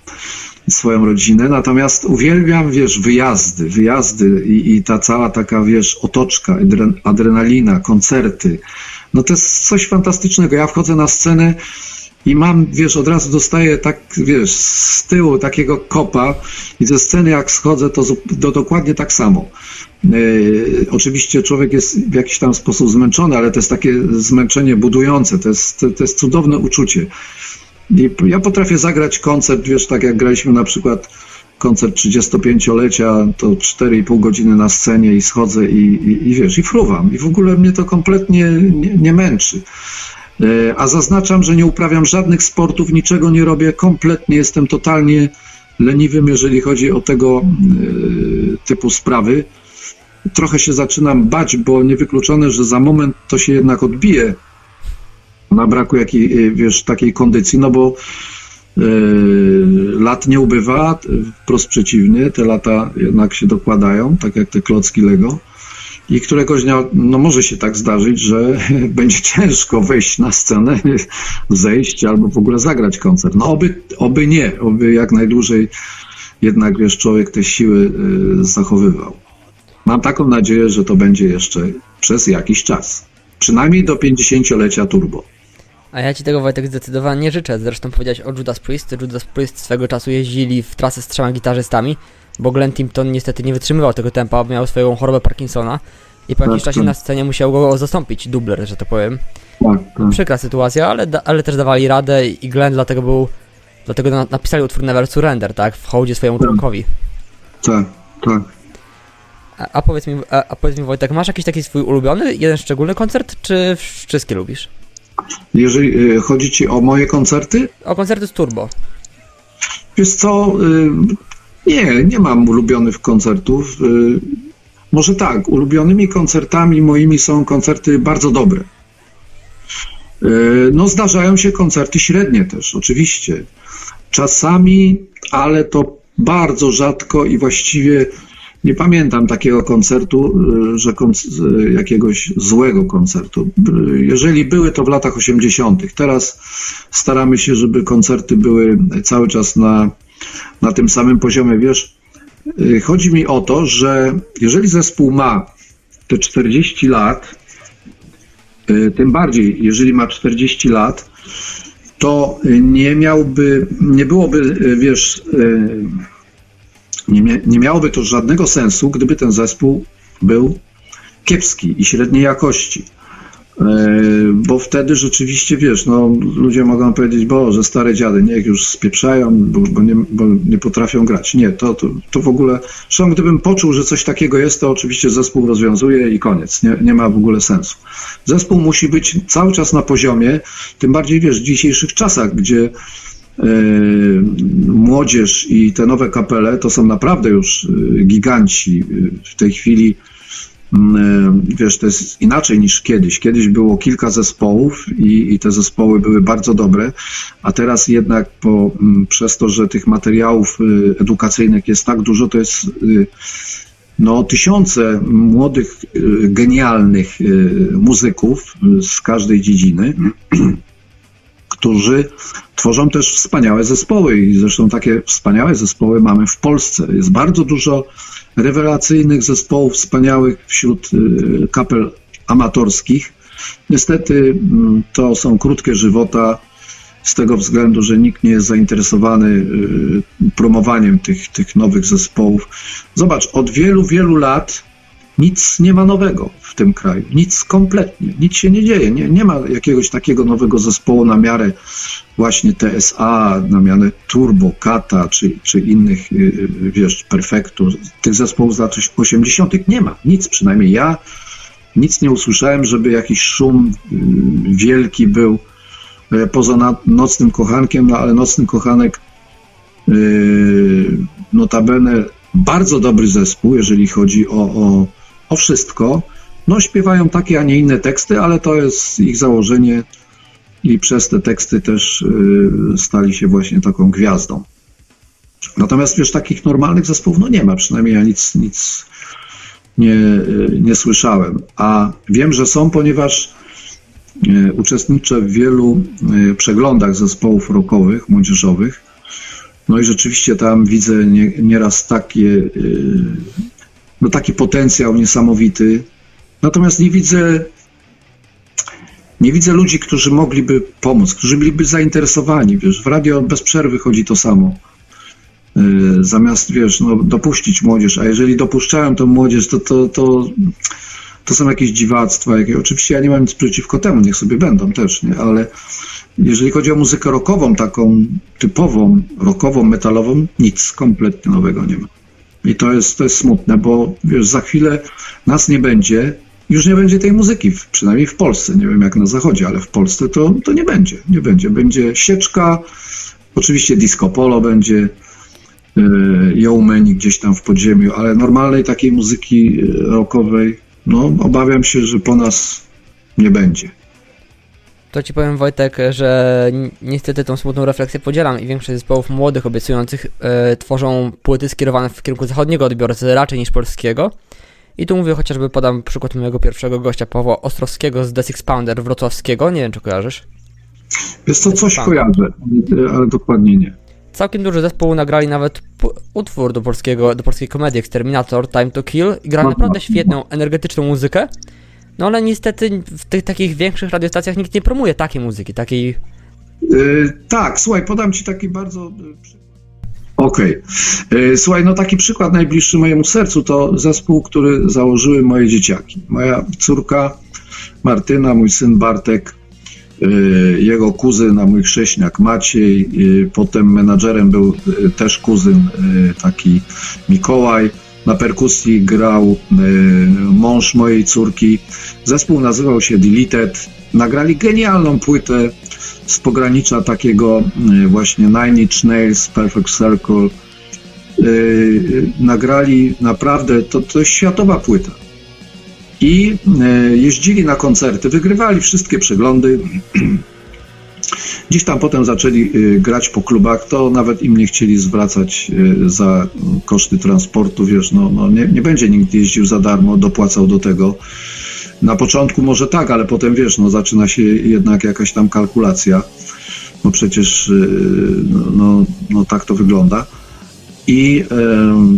swoją rodzinę, natomiast uwielbiam, wiesz, wyjazdy, wyjazdy i, i ta cała taka, wiesz, otoczka, adrenalina, koncerty. No to jest coś fantastycznego. Ja wchodzę na scenę, i mam, wiesz, od razu dostaję tak, wiesz, z tyłu takiego kopa i ze sceny jak schodzę, to, to dokładnie tak samo. Yy, oczywiście człowiek jest w jakiś tam sposób zmęczony, ale to jest takie zmęczenie budujące, to jest, to, to jest cudowne uczucie. I ja potrafię zagrać koncert, wiesz, tak jak graliśmy na przykład koncert 35-lecia, to 4,5 godziny na scenie i schodzę i, i, i wiesz, i fruwam. I w ogóle mnie to kompletnie nie, nie męczy. E, a zaznaczam, że nie uprawiam żadnych sportów, niczego nie robię, kompletnie jestem totalnie leniwym, jeżeli chodzi o tego e, typu sprawy. Trochę się zaczynam bać, bo niewykluczone, że za moment to się jednak odbije na braku jakiej, e, wiesz, takiej kondycji, no bo lat nie ubywa, wprost przeciwnie, te lata jednak się dokładają, tak jak te klocki Lego i któregoś dnia no, może się tak zdarzyć, że będzie ciężko wejść na scenę, zejść albo w ogóle zagrać koncert. No oby, oby nie, oby jak najdłużej jednak wiesz, człowiek te siły y, zachowywał. Mam taką nadzieję, że to będzie jeszcze przez jakiś czas. Przynajmniej do 50-lecia turbo. A ja ci tego Wojtek zdecydowanie nie życzę. Zresztą powiedziałeś o Judas Priest. Judas Priest swego czasu jeździli w trasę z trzema gitarzystami, bo Glenn Timpton niestety nie wytrzymywał tego tempa, miał swoją chorobę Parkinsona i po jakimś Tak, czasie tak. na scenie musiał go zastąpić dubler, że to powiem. Tak. Przykra sytuacja, ale, ale też dawali radę i Glenn dlatego był, dlatego na, napisali utwór Never Surrender, tak, w hołdzie swojemu członkowi. tak, tak. A, a, powiedz mi, a, a powiedz mi Wojtek, masz jakiś taki swój ulubiony, jeden szczególny koncert, czy wszystkie lubisz? Jeżeli y, chodzi ci o moje koncerty, O koncerty z Turbo. wiesz co, y, nie, nie mam ulubionych koncertów. Y, może tak, ulubionymi koncertami moimi są koncerty bardzo dobre. Y, No zdarzają się koncerty średnie też, oczywiście. Czasami, ale to bardzo rzadko i właściwie nie pamiętam takiego koncertu, y, że jakiegoś złego koncertu. Jeżeli były, to w latach 80. Teraz staramy się, żeby koncerty były cały czas na, na tym samym poziomie. Wiesz, y, chodzi mi o to, że jeżeli zespół ma te 40 lat, y, tym bardziej jeżeli ma 40 lat, to nie miałby, nie byłoby, y, wiesz, nie, nie miałoby to żadnego sensu, gdyby ten zespół był kiepski i średniej jakości. E, Bo wtedy rzeczywiście, wiesz, no, ludzie mogą powiedzieć, bo, że stare dziady, niech już spieprzają, bo, bo, nie, bo nie potrafią grać. Nie, to, to, to w ogóle, zresztą gdybym poczuł, że coś takiego jest, to oczywiście zespół rozwiązuje i koniec, nie, nie ma w ogóle sensu. Zespół musi być cały czas na poziomie, tym bardziej, wiesz, w dzisiejszych czasach, gdzie e, młodzież i te nowe kapele to są naprawdę już e, giganci. W tej chwili wiesz, to jest inaczej niż kiedyś. Kiedyś było kilka zespołów i, i te zespoły były bardzo dobre, a teraz jednak po, mm, przez to, że tych materiałów y, edukacyjnych jest tak dużo, to jest y, no, tysiące młodych, y, genialnych y, muzyków y, z każdej dziedziny, którzy tworzą też wspaniałe zespoły i zresztą takie wspaniałe zespoły mamy w Polsce. Jest bardzo dużo rewelacyjnych zespołów wspaniałych wśród y, kapel amatorskich. Niestety mm, to są krótkie żywota z tego względu, że nikt nie jest zainteresowany y, promowaniem tych, tych nowych zespołów. Zobacz, od wielu, wielu lat nic nie ma nowego w tym kraju. Nic kompletnie. Nic się nie dzieje. Nie, nie ma jakiegoś takiego nowego zespołu na miarę właśnie TSA, na miarę Turbo, Kata czy, czy innych, y, wiesz, Perfektu. Tych zespołów z lat 80. nie ma. Nic, przynajmniej ja nic nie usłyszałem, żeby jakiś szum y, wielki był poza nocnym kochankiem, no ale nocny kochanek y, notabene bardzo dobry zespół, jeżeli chodzi o, o, o wszystko. No, śpiewają takie, a nie inne teksty, ale to jest ich założenie i przez te teksty też y, stali się właśnie taką gwiazdą. Natomiast wiesz, takich normalnych zespołów no nie ma, przynajmniej ja nic, nic nie, y, nie słyszałem. A wiem, że są, ponieważ y, uczestniczę w wielu przeglądach zespołów rockowych, młodzieżowych. No i rzeczywiście tam widzę nie, nieraz takie, no taki potencjał niesamowity. Natomiast nie widzę, nie widzę ludzi, którzy mogliby pomóc, którzy byliby zainteresowani. Wiesz, w radio bez przerwy chodzi to samo. Y, Zamiast, wiesz, no, dopuścić młodzież, a jeżeli dopuszczają tą młodzież, to, to, to, to są jakieś dziwactwa. Jakie, oczywiście ja nie mam nic przeciwko temu, niech sobie będą też, nie? ale jeżeli chodzi o muzykę rockową, taką typową, rockową, metalową, nic kompletnie nowego nie ma. I to jest, to jest smutne, bo wiesz, za chwilę nas nie będzie, już nie będzie tej muzyki, przynajmniej w Polsce. Nie wiem jak na zachodzie, ale w Polsce to, to nie będzie. Nie będzie. Będzie sieczka, oczywiście disco polo będzie, yy, Yeomeni gdzieś tam w podziemiu, ale normalnej takiej muzyki yy, rockowej, no obawiam się, że po nas nie będzie. To ci powiem Wojtek, że ni- niestety tą smutną refleksję podzielam i większość zespołów młodych obiecujących e, tworzą płyty skierowane w kierunku zachodniego odbiorcy raczej niż polskiego. I tu mówię chociażby, podam przykład mojego pierwszego gościa, Pawła Ostrowskiego z The Six Pounder wrocławskiego, nie wiem czy kojarzysz. Wiesz co, coś Pan. kojarzę, ale- ale dokładnie nie. całkiem duży zespół nagrali nawet utwór do, polskiego, do polskiej komedii Exterminator, Time to Kill i grali naprawdę świetną, energetyczną muzykę. No ale niestety w tych takich większych radiostacjach nikt nie promuje takiej muzyki, takiej... Yy, tak, słuchaj, podam ci taki bardzo... Y, Okej. Okay. Słuchaj, no taki przykład najbliższy mojemu sercu to zespół, który założyły moje dzieciaki. Moja córka Martyna, mój syn Bartek, jego kuzyn, a mój chrześniak Maciej, potem menadżerem był też kuzyn taki Mikołaj, na perkusji grał mąż mojej córki. Zespół nazywał się Deleted. Nagrali genialną płytę z pogranicza takiego y, właśnie Nine Inch Nails, Perfect Circle. Y, nagrali naprawdę, to, to jest światowa płyta. I jeździli na koncerty, wygrywali wszystkie przeglądy. Gdzieś tam potem zaczęli grać po klubach, to nawet im nie chcieli zwracać za koszty transportu, wiesz, no, no nie, nie będzie nikt jeździł za darmo, dopłacał do tego. Na początku może tak, ale potem wiesz, no zaczyna się jednak jakaś tam kalkulacja, przecież y, no, no, no tak to wygląda. I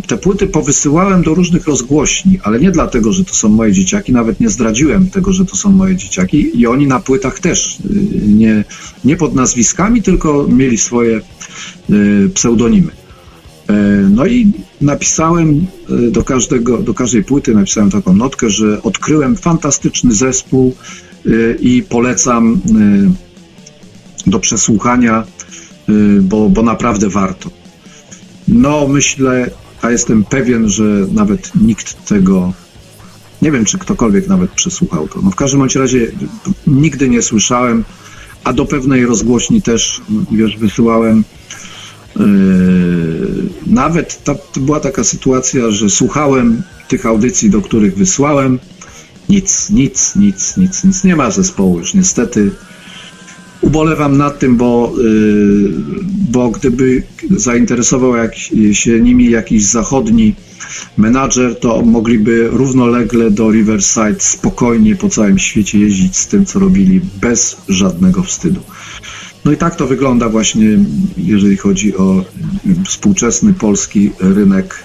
te płyty powysyłałem do różnych rozgłośni, ale nie dlatego, że to są moje dzieciaki, nawet nie zdradziłem tego, że to są moje dzieciaki i oni na płytach też y, nie, nie pod nazwiskami, tylko mieli swoje y, pseudonimy. E, no i napisałem e, do, każdego, do każdej płyty napisałem taką notkę, że odkryłem fantastyczny zespół e, i polecam do przesłuchania, bo, bo naprawdę warto. No myślę, a jestem pewien, że nawet nikt tego, nie wiem czy ktokolwiek nawet przesłuchał to. No w każdym bądź razie nigdy nie słyszałem, a do pewnej rozgłośni też, wiesz, wysyłałem Yy, nawet ta, to była taka sytuacja, że słuchałem tych audycji, do których wysłałem. Nic, nic, nic, nic, nic. Nie ma zespołu już niestety. Ubolewam nad tym, bo, yy, bo gdyby zainteresował jak, się nimi jakiś zachodni menadżer, to mogliby równolegle do Riverside spokojnie po całym świecie jeździć z tym, co robili, bez żadnego wstydu. No i tak to wygląda właśnie, jeżeli chodzi o współczesny polski rynek.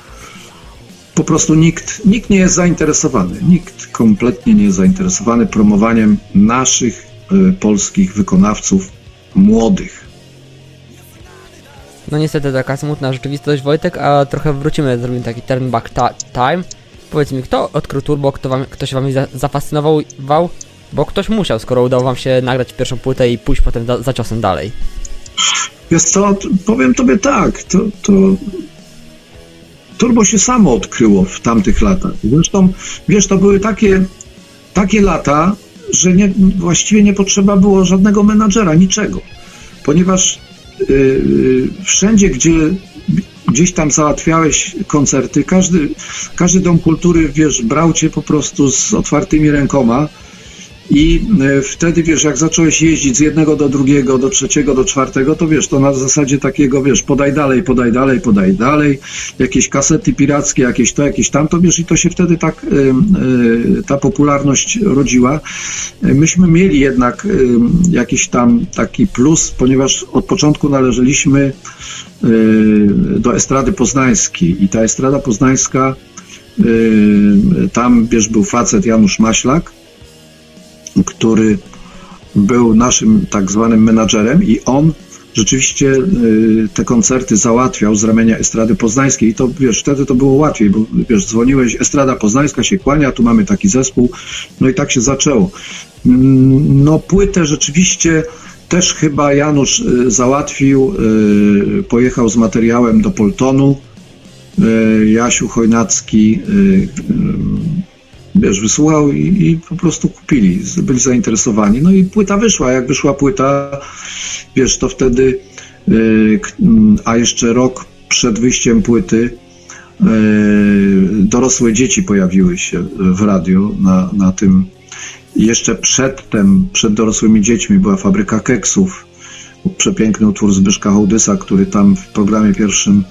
Po prostu nikt, nikt nie jest zainteresowany, nikt kompletnie nie jest zainteresowany promowaniem naszych y, polskich wykonawców młodych. No niestety taka smutna rzeczywistość, Wojtek, a trochę wrócimy, zrobimy taki turn back time. Powiedz mi, kto odkrył Turbo, kto, wam, kto się wami za, zafascynował, bo ktoś musiał, skoro udało wam się nagrać pierwszą płytę i pójść potem za ciosem dalej. Wiesz co, powiem tobie tak, to, to Turbo się samo odkryło w tamtych latach. Zresztą, wiesz, to były takie, takie lata, że nie, właściwie nie potrzeba było żadnego menadżera, niczego. Ponieważ yy, wszędzie, gdzie gdzieś tam załatwiałeś koncerty, każdy, każdy dom kultury, wiesz, brał cię po prostu z otwartymi rękoma i e, wtedy, wiesz, jak zacząłeś jeździć z jednego do drugiego, do trzeciego, do czwartego, to wiesz, to na zasadzie takiego, wiesz, podaj dalej, podaj dalej, podaj dalej, jakieś kasety pirackie, jakieś to, jakieś tamto, wiesz, i to się wtedy tak, y, y, ta popularność rodziła. Myśmy mieli jednak jakiś tam taki plus, ponieważ od początku należeliśmy do estrady poznańskiej i ta estrada poznańska, tam, wiesz, był facet Janusz Maślak, który był naszym tak zwanym menadżerem i on rzeczywiście y, te koncerty załatwiał z ramienia Estrady Poznańskiej. I to, wiesz, wtedy to było łatwiej, bo, wiesz, dzwoniłeś, Estrada Poznańska się kłania, tu mamy taki zespół, no i tak się zaczęło. Mm, no płytę rzeczywiście też chyba Janusz y, załatwił, y, pojechał z materiałem do Poltonu, Jasiu Chojnacki wiesz, wysłuchał i, i, po prostu kupili, byli zainteresowani. No i płyta wyszła. Jak wyszła płyta, wiesz, to wtedy, yy, a jeszcze rok przed wyjściem płyty, yy, dorosłe dzieci pojawiły się w radiu na, na tym. Jeszcze przedtem, przed dorosłymi dziećmi była fabryka keksów, przepiękny utwór Zbyszka Hołdysa, który tam w programie pierwszym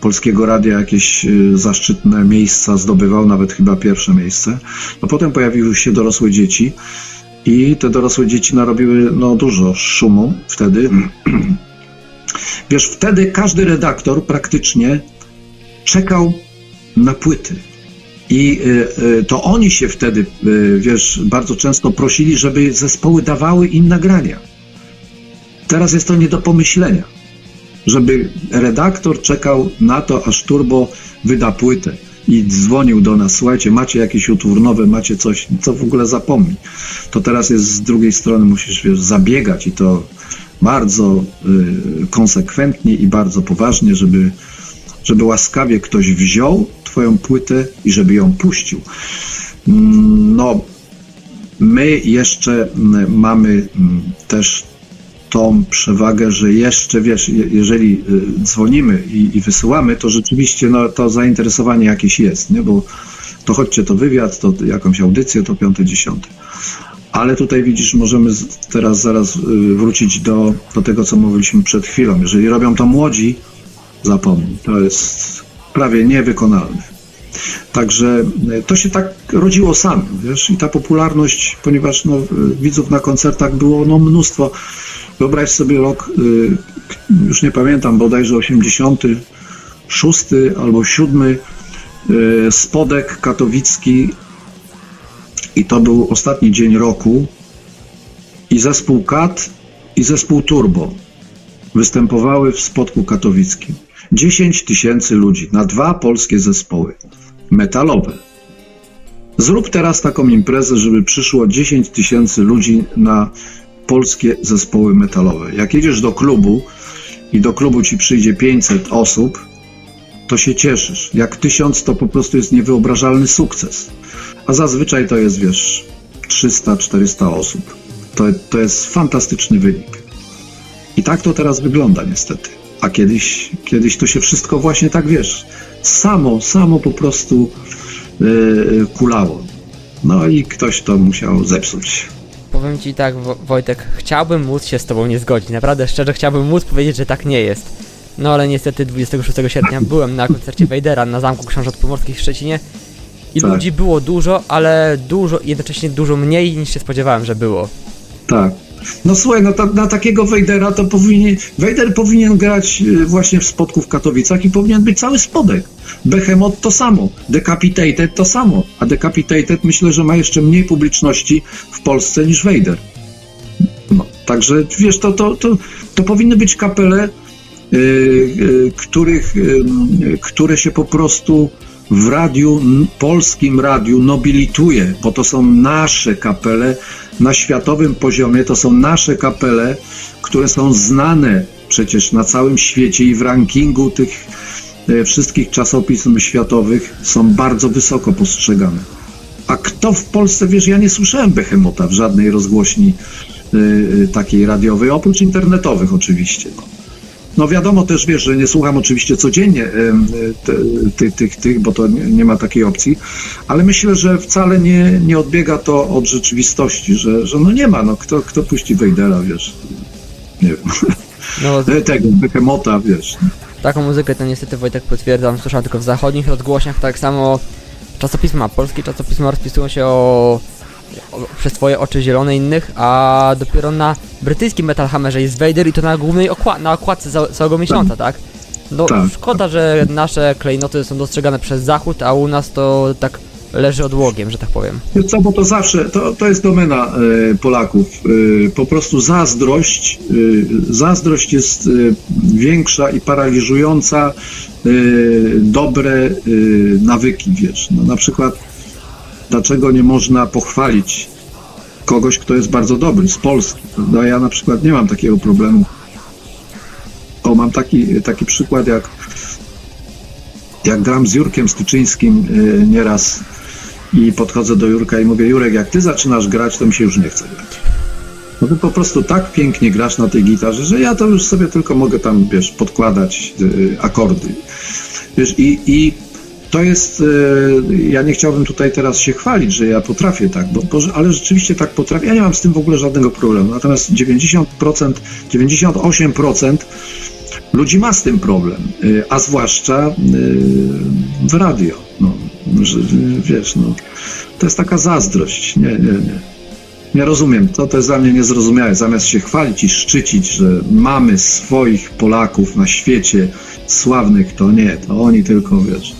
Polskiego Radia jakieś y, zaszczytne miejsca zdobywał, nawet chyba pierwsze miejsce. No potem pojawiły się dorosłe dzieci i te dorosłe dzieci narobiły no, dużo szumu wtedy. Wiesz, wtedy każdy redaktor praktycznie czekał na płyty. I y, y, to oni się wtedy, wiesz, bardzo często prosili, żeby zespoły dawały im nagrania. Teraz jest to nie do pomyślenia, żeby redaktor czekał na to, aż Turbo wyda płytę i dzwonił do nas, słuchajcie, macie jakieś utwór nowe, macie coś, co w ogóle zapomni. To teraz jest z drugiej strony, musisz wiesz, zabiegać i to bardzo y, konsekwentnie i bardzo poważnie, żeby, żeby łaskawie ktoś wziął Twoją płytę i żeby ją puścił. Mm, no, my jeszcze mm, mamy mm, też tą przewagę, że jeszcze wiesz, jeżeli y, dzwonimy i, i, wysyłamy, to rzeczywiście no, to zainteresowanie jakieś jest, nie? bo to chodźcie, to wywiad, to jakąś audycję, to piąte, dziesiąte. Ale tutaj widzisz, możemy teraz zaraz y, wrócić do, do tego, co mówiliśmy przed chwilą. Jeżeli robią to młodzi, zapomnij. To jest prawie niewykonalne. Także y, to się tak rodziło sam, wiesz, i ta popularność, ponieważ no, widzów na koncertach było no, mnóstwo. Wyobraź sobie rok, y, już nie pamiętam, bodajże 86 albo 7, Spodek katowicki i to był ostatni dzień roku i zespół KAT i zespół Turbo występowały w Spodku Katowickim. 10 tysięcy ludzi na dwa polskie zespoły metalowe. Zrób teraz taką imprezę, żeby przyszło 10 tysięcy ludzi na polskie zespoły metalowe. Jak jedziesz do klubu i do klubu ci przyjdzie 500 osób, to się cieszysz. Jak tysiąc, to po prostu jest niewyobrażalny sukces. A zazwyczaj to jest, wiesz, 300-400 osób. To, to jest fantastyczny wynik. I tak to teraz wygląda niestety. A kiedyś, kiedyś to się wszystko właśnie tak, wiesz, samo, samo po prostu yy, kulało. No i ktoś to musiał zepsuć. Powiem Ci tak, Wojtek, chciałbym móc się z Tobą nie zgodzić. Naprawdę szczerze chciałbym móc powiedzieć, że tak nie jest. No ale niestety 26 sierpnia byłem na koncercie Wejdera na Zamku Książąt Pomorskich w Szczecinie i tak. ludzi było dużo, ale dużo, jednocześnie dużo mniej niż się spodziewałem, że było. Tak. No słuchaj, no ta, na takiego Wejdera to powinien, Wejder powinien grać y, właśnie w spotku w Katowicach i powinien być cały spodek. Behemoth to samo, Decapitated to samo, a Decapitated myślę, że ma jeszcze mniej publiczności w Polsce niż Wejder. No, także wiesz, to, to, to, to powinny być kapele, yy, yy, których, yy, które się po prostu w radiu, polskim radiu nobilituje, bo to są nasze kapele na światowym poziomie, to są nasze kapele, które są znane przecież na całym świecie i w rankingu tych e, wszystkich czasopism światowych są bardzo wysoko postrzegane. A kto w Polsce, wiesz, ja nie słyszałem Behemota w żadnej rozgłośni y, takiej radiowej, oprócz internetowych oczywiście. No. No wiadomo też, wiesz, że nie słucham oczywiście codziennie tych, tych, tych, bo to nie ma takiej opcji, ale myślę, że wcale nie, nie odbiega to od rzeczywistości, że, że no nie ma, no kto, kto puści Wejdera, wiesz, nie wiem, no, tego, Bekemota, wiesz. Taką muzykę to niestety Wojtek potwierdzam, słyszałem tylko w zachodnich rozgłośniach, tak samo czasopisma, polskie czasopisma rozpisują się o przez twoje oczy zielone innych, a dopiero na brytyjskim Metal Hammerze jest Vader i to na głównej okła na okładce za całego miesiąca, tak? No tak. szkoda, że nasze klejnoty są dostrzegane przez zachód, a u nas to tak leży odłogiem, że tak powiem. Co, bo to zawsze, to, to jest domena y, Polaków. Y, po prostu zazdrość, y, zazdrość jest większa i paraliżująca dobre nawyki, wiesz. No, na przykład dlaczego nie można pochwalić kogoś, kto jest bardzo dobry, z Polski. No ja na przykład nie mam takiego problemu. O, mam taki, taki przykład, jak, jak gram z Jurkiem Styczyńskim yy, nieraz i podchodzę do Jurka i mówię, Jurek, jak ty zaczynasz grać, to mi się już nie chce grać. No ty po prostu tak pięknie grasz na tej gitarze, że ja to już sobie tylko mogę tam, wiesz, podkładać yy, akordy. Wiesz, i, i to jest, e, ja nie chciałbym tutaj teraz się chwalić, że ja potrafię tak, bo, bo, ale rzeczywiście tak potrafię. Ja nie mam z tym w ogóle żadnego problemu. Natomiast 90%, 98% ludzi ma z tym problem, e, a zwłaszcza e, w radio. No, że, wiesz, no, to jest taka zazdrość. Nie, nie, nie. Nie rozumiem, to, to jest dla mnie niezrozumiałe. Zamiast się chwalić i szczycić, że mamy swoich Polaków na świecie sławnych, to nie, to oni tylko, wiesz,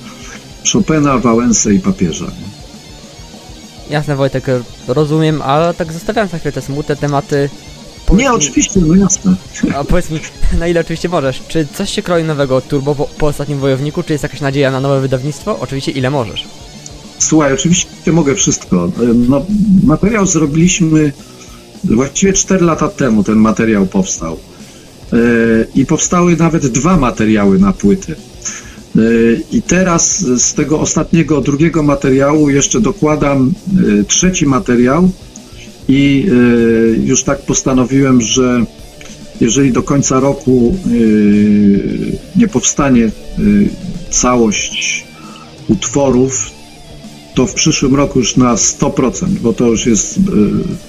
Chopina, Wałęsę i papieża. Nie? Jasne Wojtek, rozumiem, ale tak zostawiając na chwilę te smutne tematy. Nie, mi, oczywiście, no jasne. A powiedz mi, na ile oczywiście możesz, czy coś się kroi nowego Turbo po, po ostatnim Wojowniku, czy jest jakaś nadzieja na nowe wydawnictwo? Oczywiście, ile możesz. Słuchaj, oczywiście mogę wszystko. No, materiał zrobiliśmy właściwie 4 lata temu, ten materiał powstał. E, I powstały nawet dwa materiały na płyty. E, I teraz z tego ostatniego, drugiego materiału jeszcze dokładam e, trzeci materiał i już tak postanowiłem, że jeżeli do końca roku nie powstanie całość utworów, to w przyszłym roku już na 100%, bo to już jest,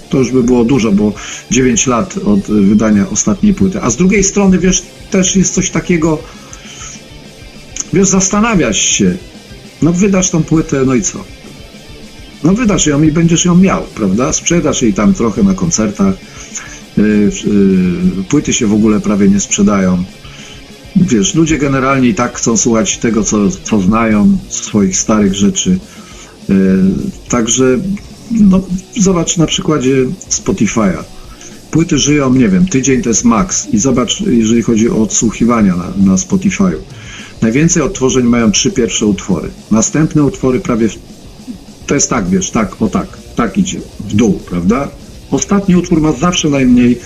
to już by było dużo, bo 9 lat od wydania ostatniej płyty. A z drugiej strony, wiesz, też jest coś takiego, wiesz, zastanawiać się, no wydasz tą płytę, no i co? No wydasz ją i będziesz ją miał, prawda? Sprzedasz jej tam trochę na koncertach, y, y, płyty się w ogóle prawie nie sprzedają. Wiesz, ludzie generalnie i tak chcą słuchać tego, co, co znają, swoich starych rzeczy. E, także no, zobacz na przykładzie Spotify'a. Płyty żyją, nie wiem, tydzień to jest maks i zobacz, jeżeli chodzi o odsłuchiwania na, na Spotify'u. Najwięcej odtworzeń mają trzy pierwsze utwory. Następne utwory prawie, w... to jest tak, wiesz, tak, o tak, tak idzie, w dół, prawda? Ostatni utwór ma zawsze najmniej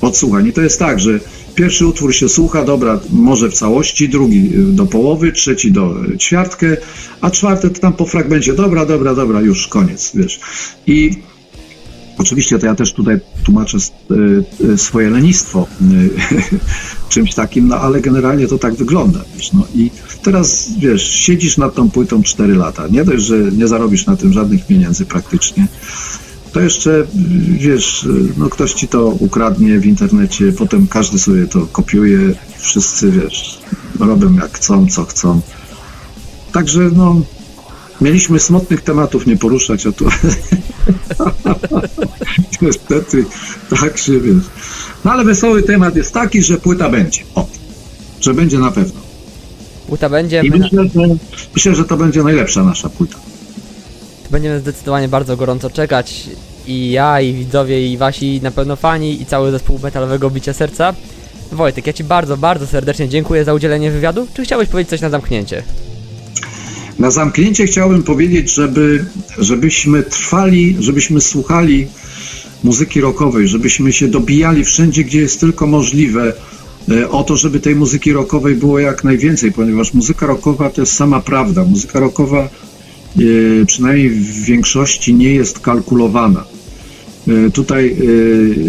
odsłuchań i to jest tak, że Pierwszy utwór się słucha, dobra, może w całości, drugi do połowy, trzeci do ćwiartkę, a czwarty to tam po fragmencie, dobra, dobra, dobra, już koniec, wiesz. I oczywiście to ja też tutaj tłumaczę e, e, swoje lenistwo e, czymś takim, no ale generalnie to tak wygląda, wiesz, no i teraz, wiesz, siedzisz nad tą płytą 4 lata, nie dość, że nie zarobisz na tym żadnych pieniędzy praktycznie, to jeszcze, wiesz, no ktoś ci to ukradnie w internecie, potem każdy sobie to kopiuje, wszyscy, wiesz, robią jak chcą, co chcą. Także, no, mieliśmy smutnych tematów nie poruszać, a tu niestety tak się, wiesz. No ale wesoły temat jest taki, że płyta będzie. O, że będzie na pewno. Płyta będzie. I myślę, że, myślę, że to będzie najlepsza nasza płyta będziemy zdecydowanie bardzo gorąco czekać. I ja, i widzowie, i wasi na pewno fani, i cały zespół metalowego bicia serca. Wojtek, ja Ci bardzo, bardzo serdecznie dziękuję za udzielenie wywiadu. Czy chciałbyś powiedzieć coś na zamknięcie? Na zamknięcie chciałbym powiedzieć, żeby, żebyśmy trwali, żebyśmy słuchali muzyki rockowej, żebyśmy się dobijali wszędzie, gdzie jest tylko możliwe e, o to, żeby tej muzyki rockowej było jak najwięcej, ponieważ muzyka rockowa to jest sama prawda. Muzyka rockowa E, przynajmniej w większości nie jest kalkulowana. E, tutaj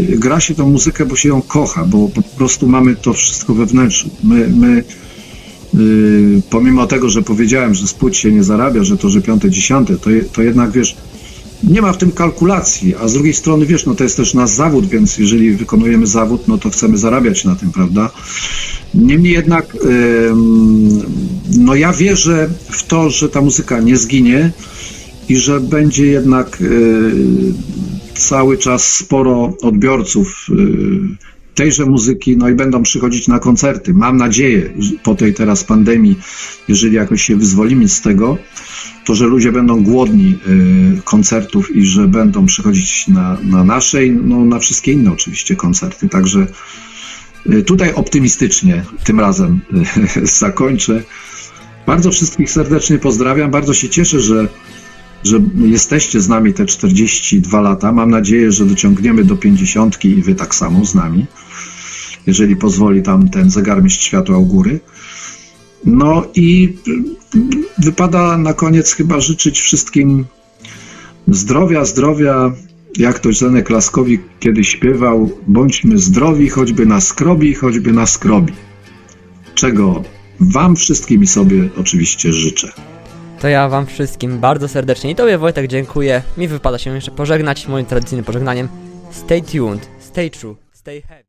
gra się tą muzykę, bo się ją kocha, bo po prostu mamy to wszystko wewnętrzne. My, my pomimo tego, że powiedziałem, że z płeć się nie zarabia, że to, że piąte, dziesiąte, to, to jednak wiesz, nie ma w tym kalkulacji, a z drugiej strony wiesz, no to jest też nasz zawód, więc jeżeli wykonujemy zawód, no to chcemy zarabiać na tym, prawda? Niemniej jednak, no ja wierzę w to, że ta muzyka nie zginie i że będzie jednak e, cały czas sporo odbiorców e, tejże muzyki, no i będą przychodzić na koncerty. Mam nadzieję, po tej teraz pandemii, jeżeli jakoś się wyzwolimy z tego, to, że ludzie będą głodni e, koncertów i że będą przychodzić na, na nasze, no na wszystkie inne oczywiście koncerty. Także Y, tutaj optymistycznie tym razem y, zakończę. Bardzo wszystkich serdecznie pozdrawiam. Bardzo się cieszę, że, że jesteście z nami te 42 lata. Mam nadzieję, że dociągniemy do 50 i wy tak samo z nami, jeżeli pozwoli tam ten zegarmistrz światła u góry. No i wypada na koniec chyba życzyć wszystkim zdrowia, zdrowia, jak to Zenek Laskowi kiedyś śpiewał, bądźmy zdrowi, choćby na skrobi, choćby na skrobi. Czego Wam wszystkim i sobie oczywiście życzę. To ja Wam wszystkim bardzo serdecznie i Tobie Wojtek dziękuję. Mi wypada się jeszcze pożegnać moim tradycyjnym pożegnaniem. Stay tuned, stay true, stay happy.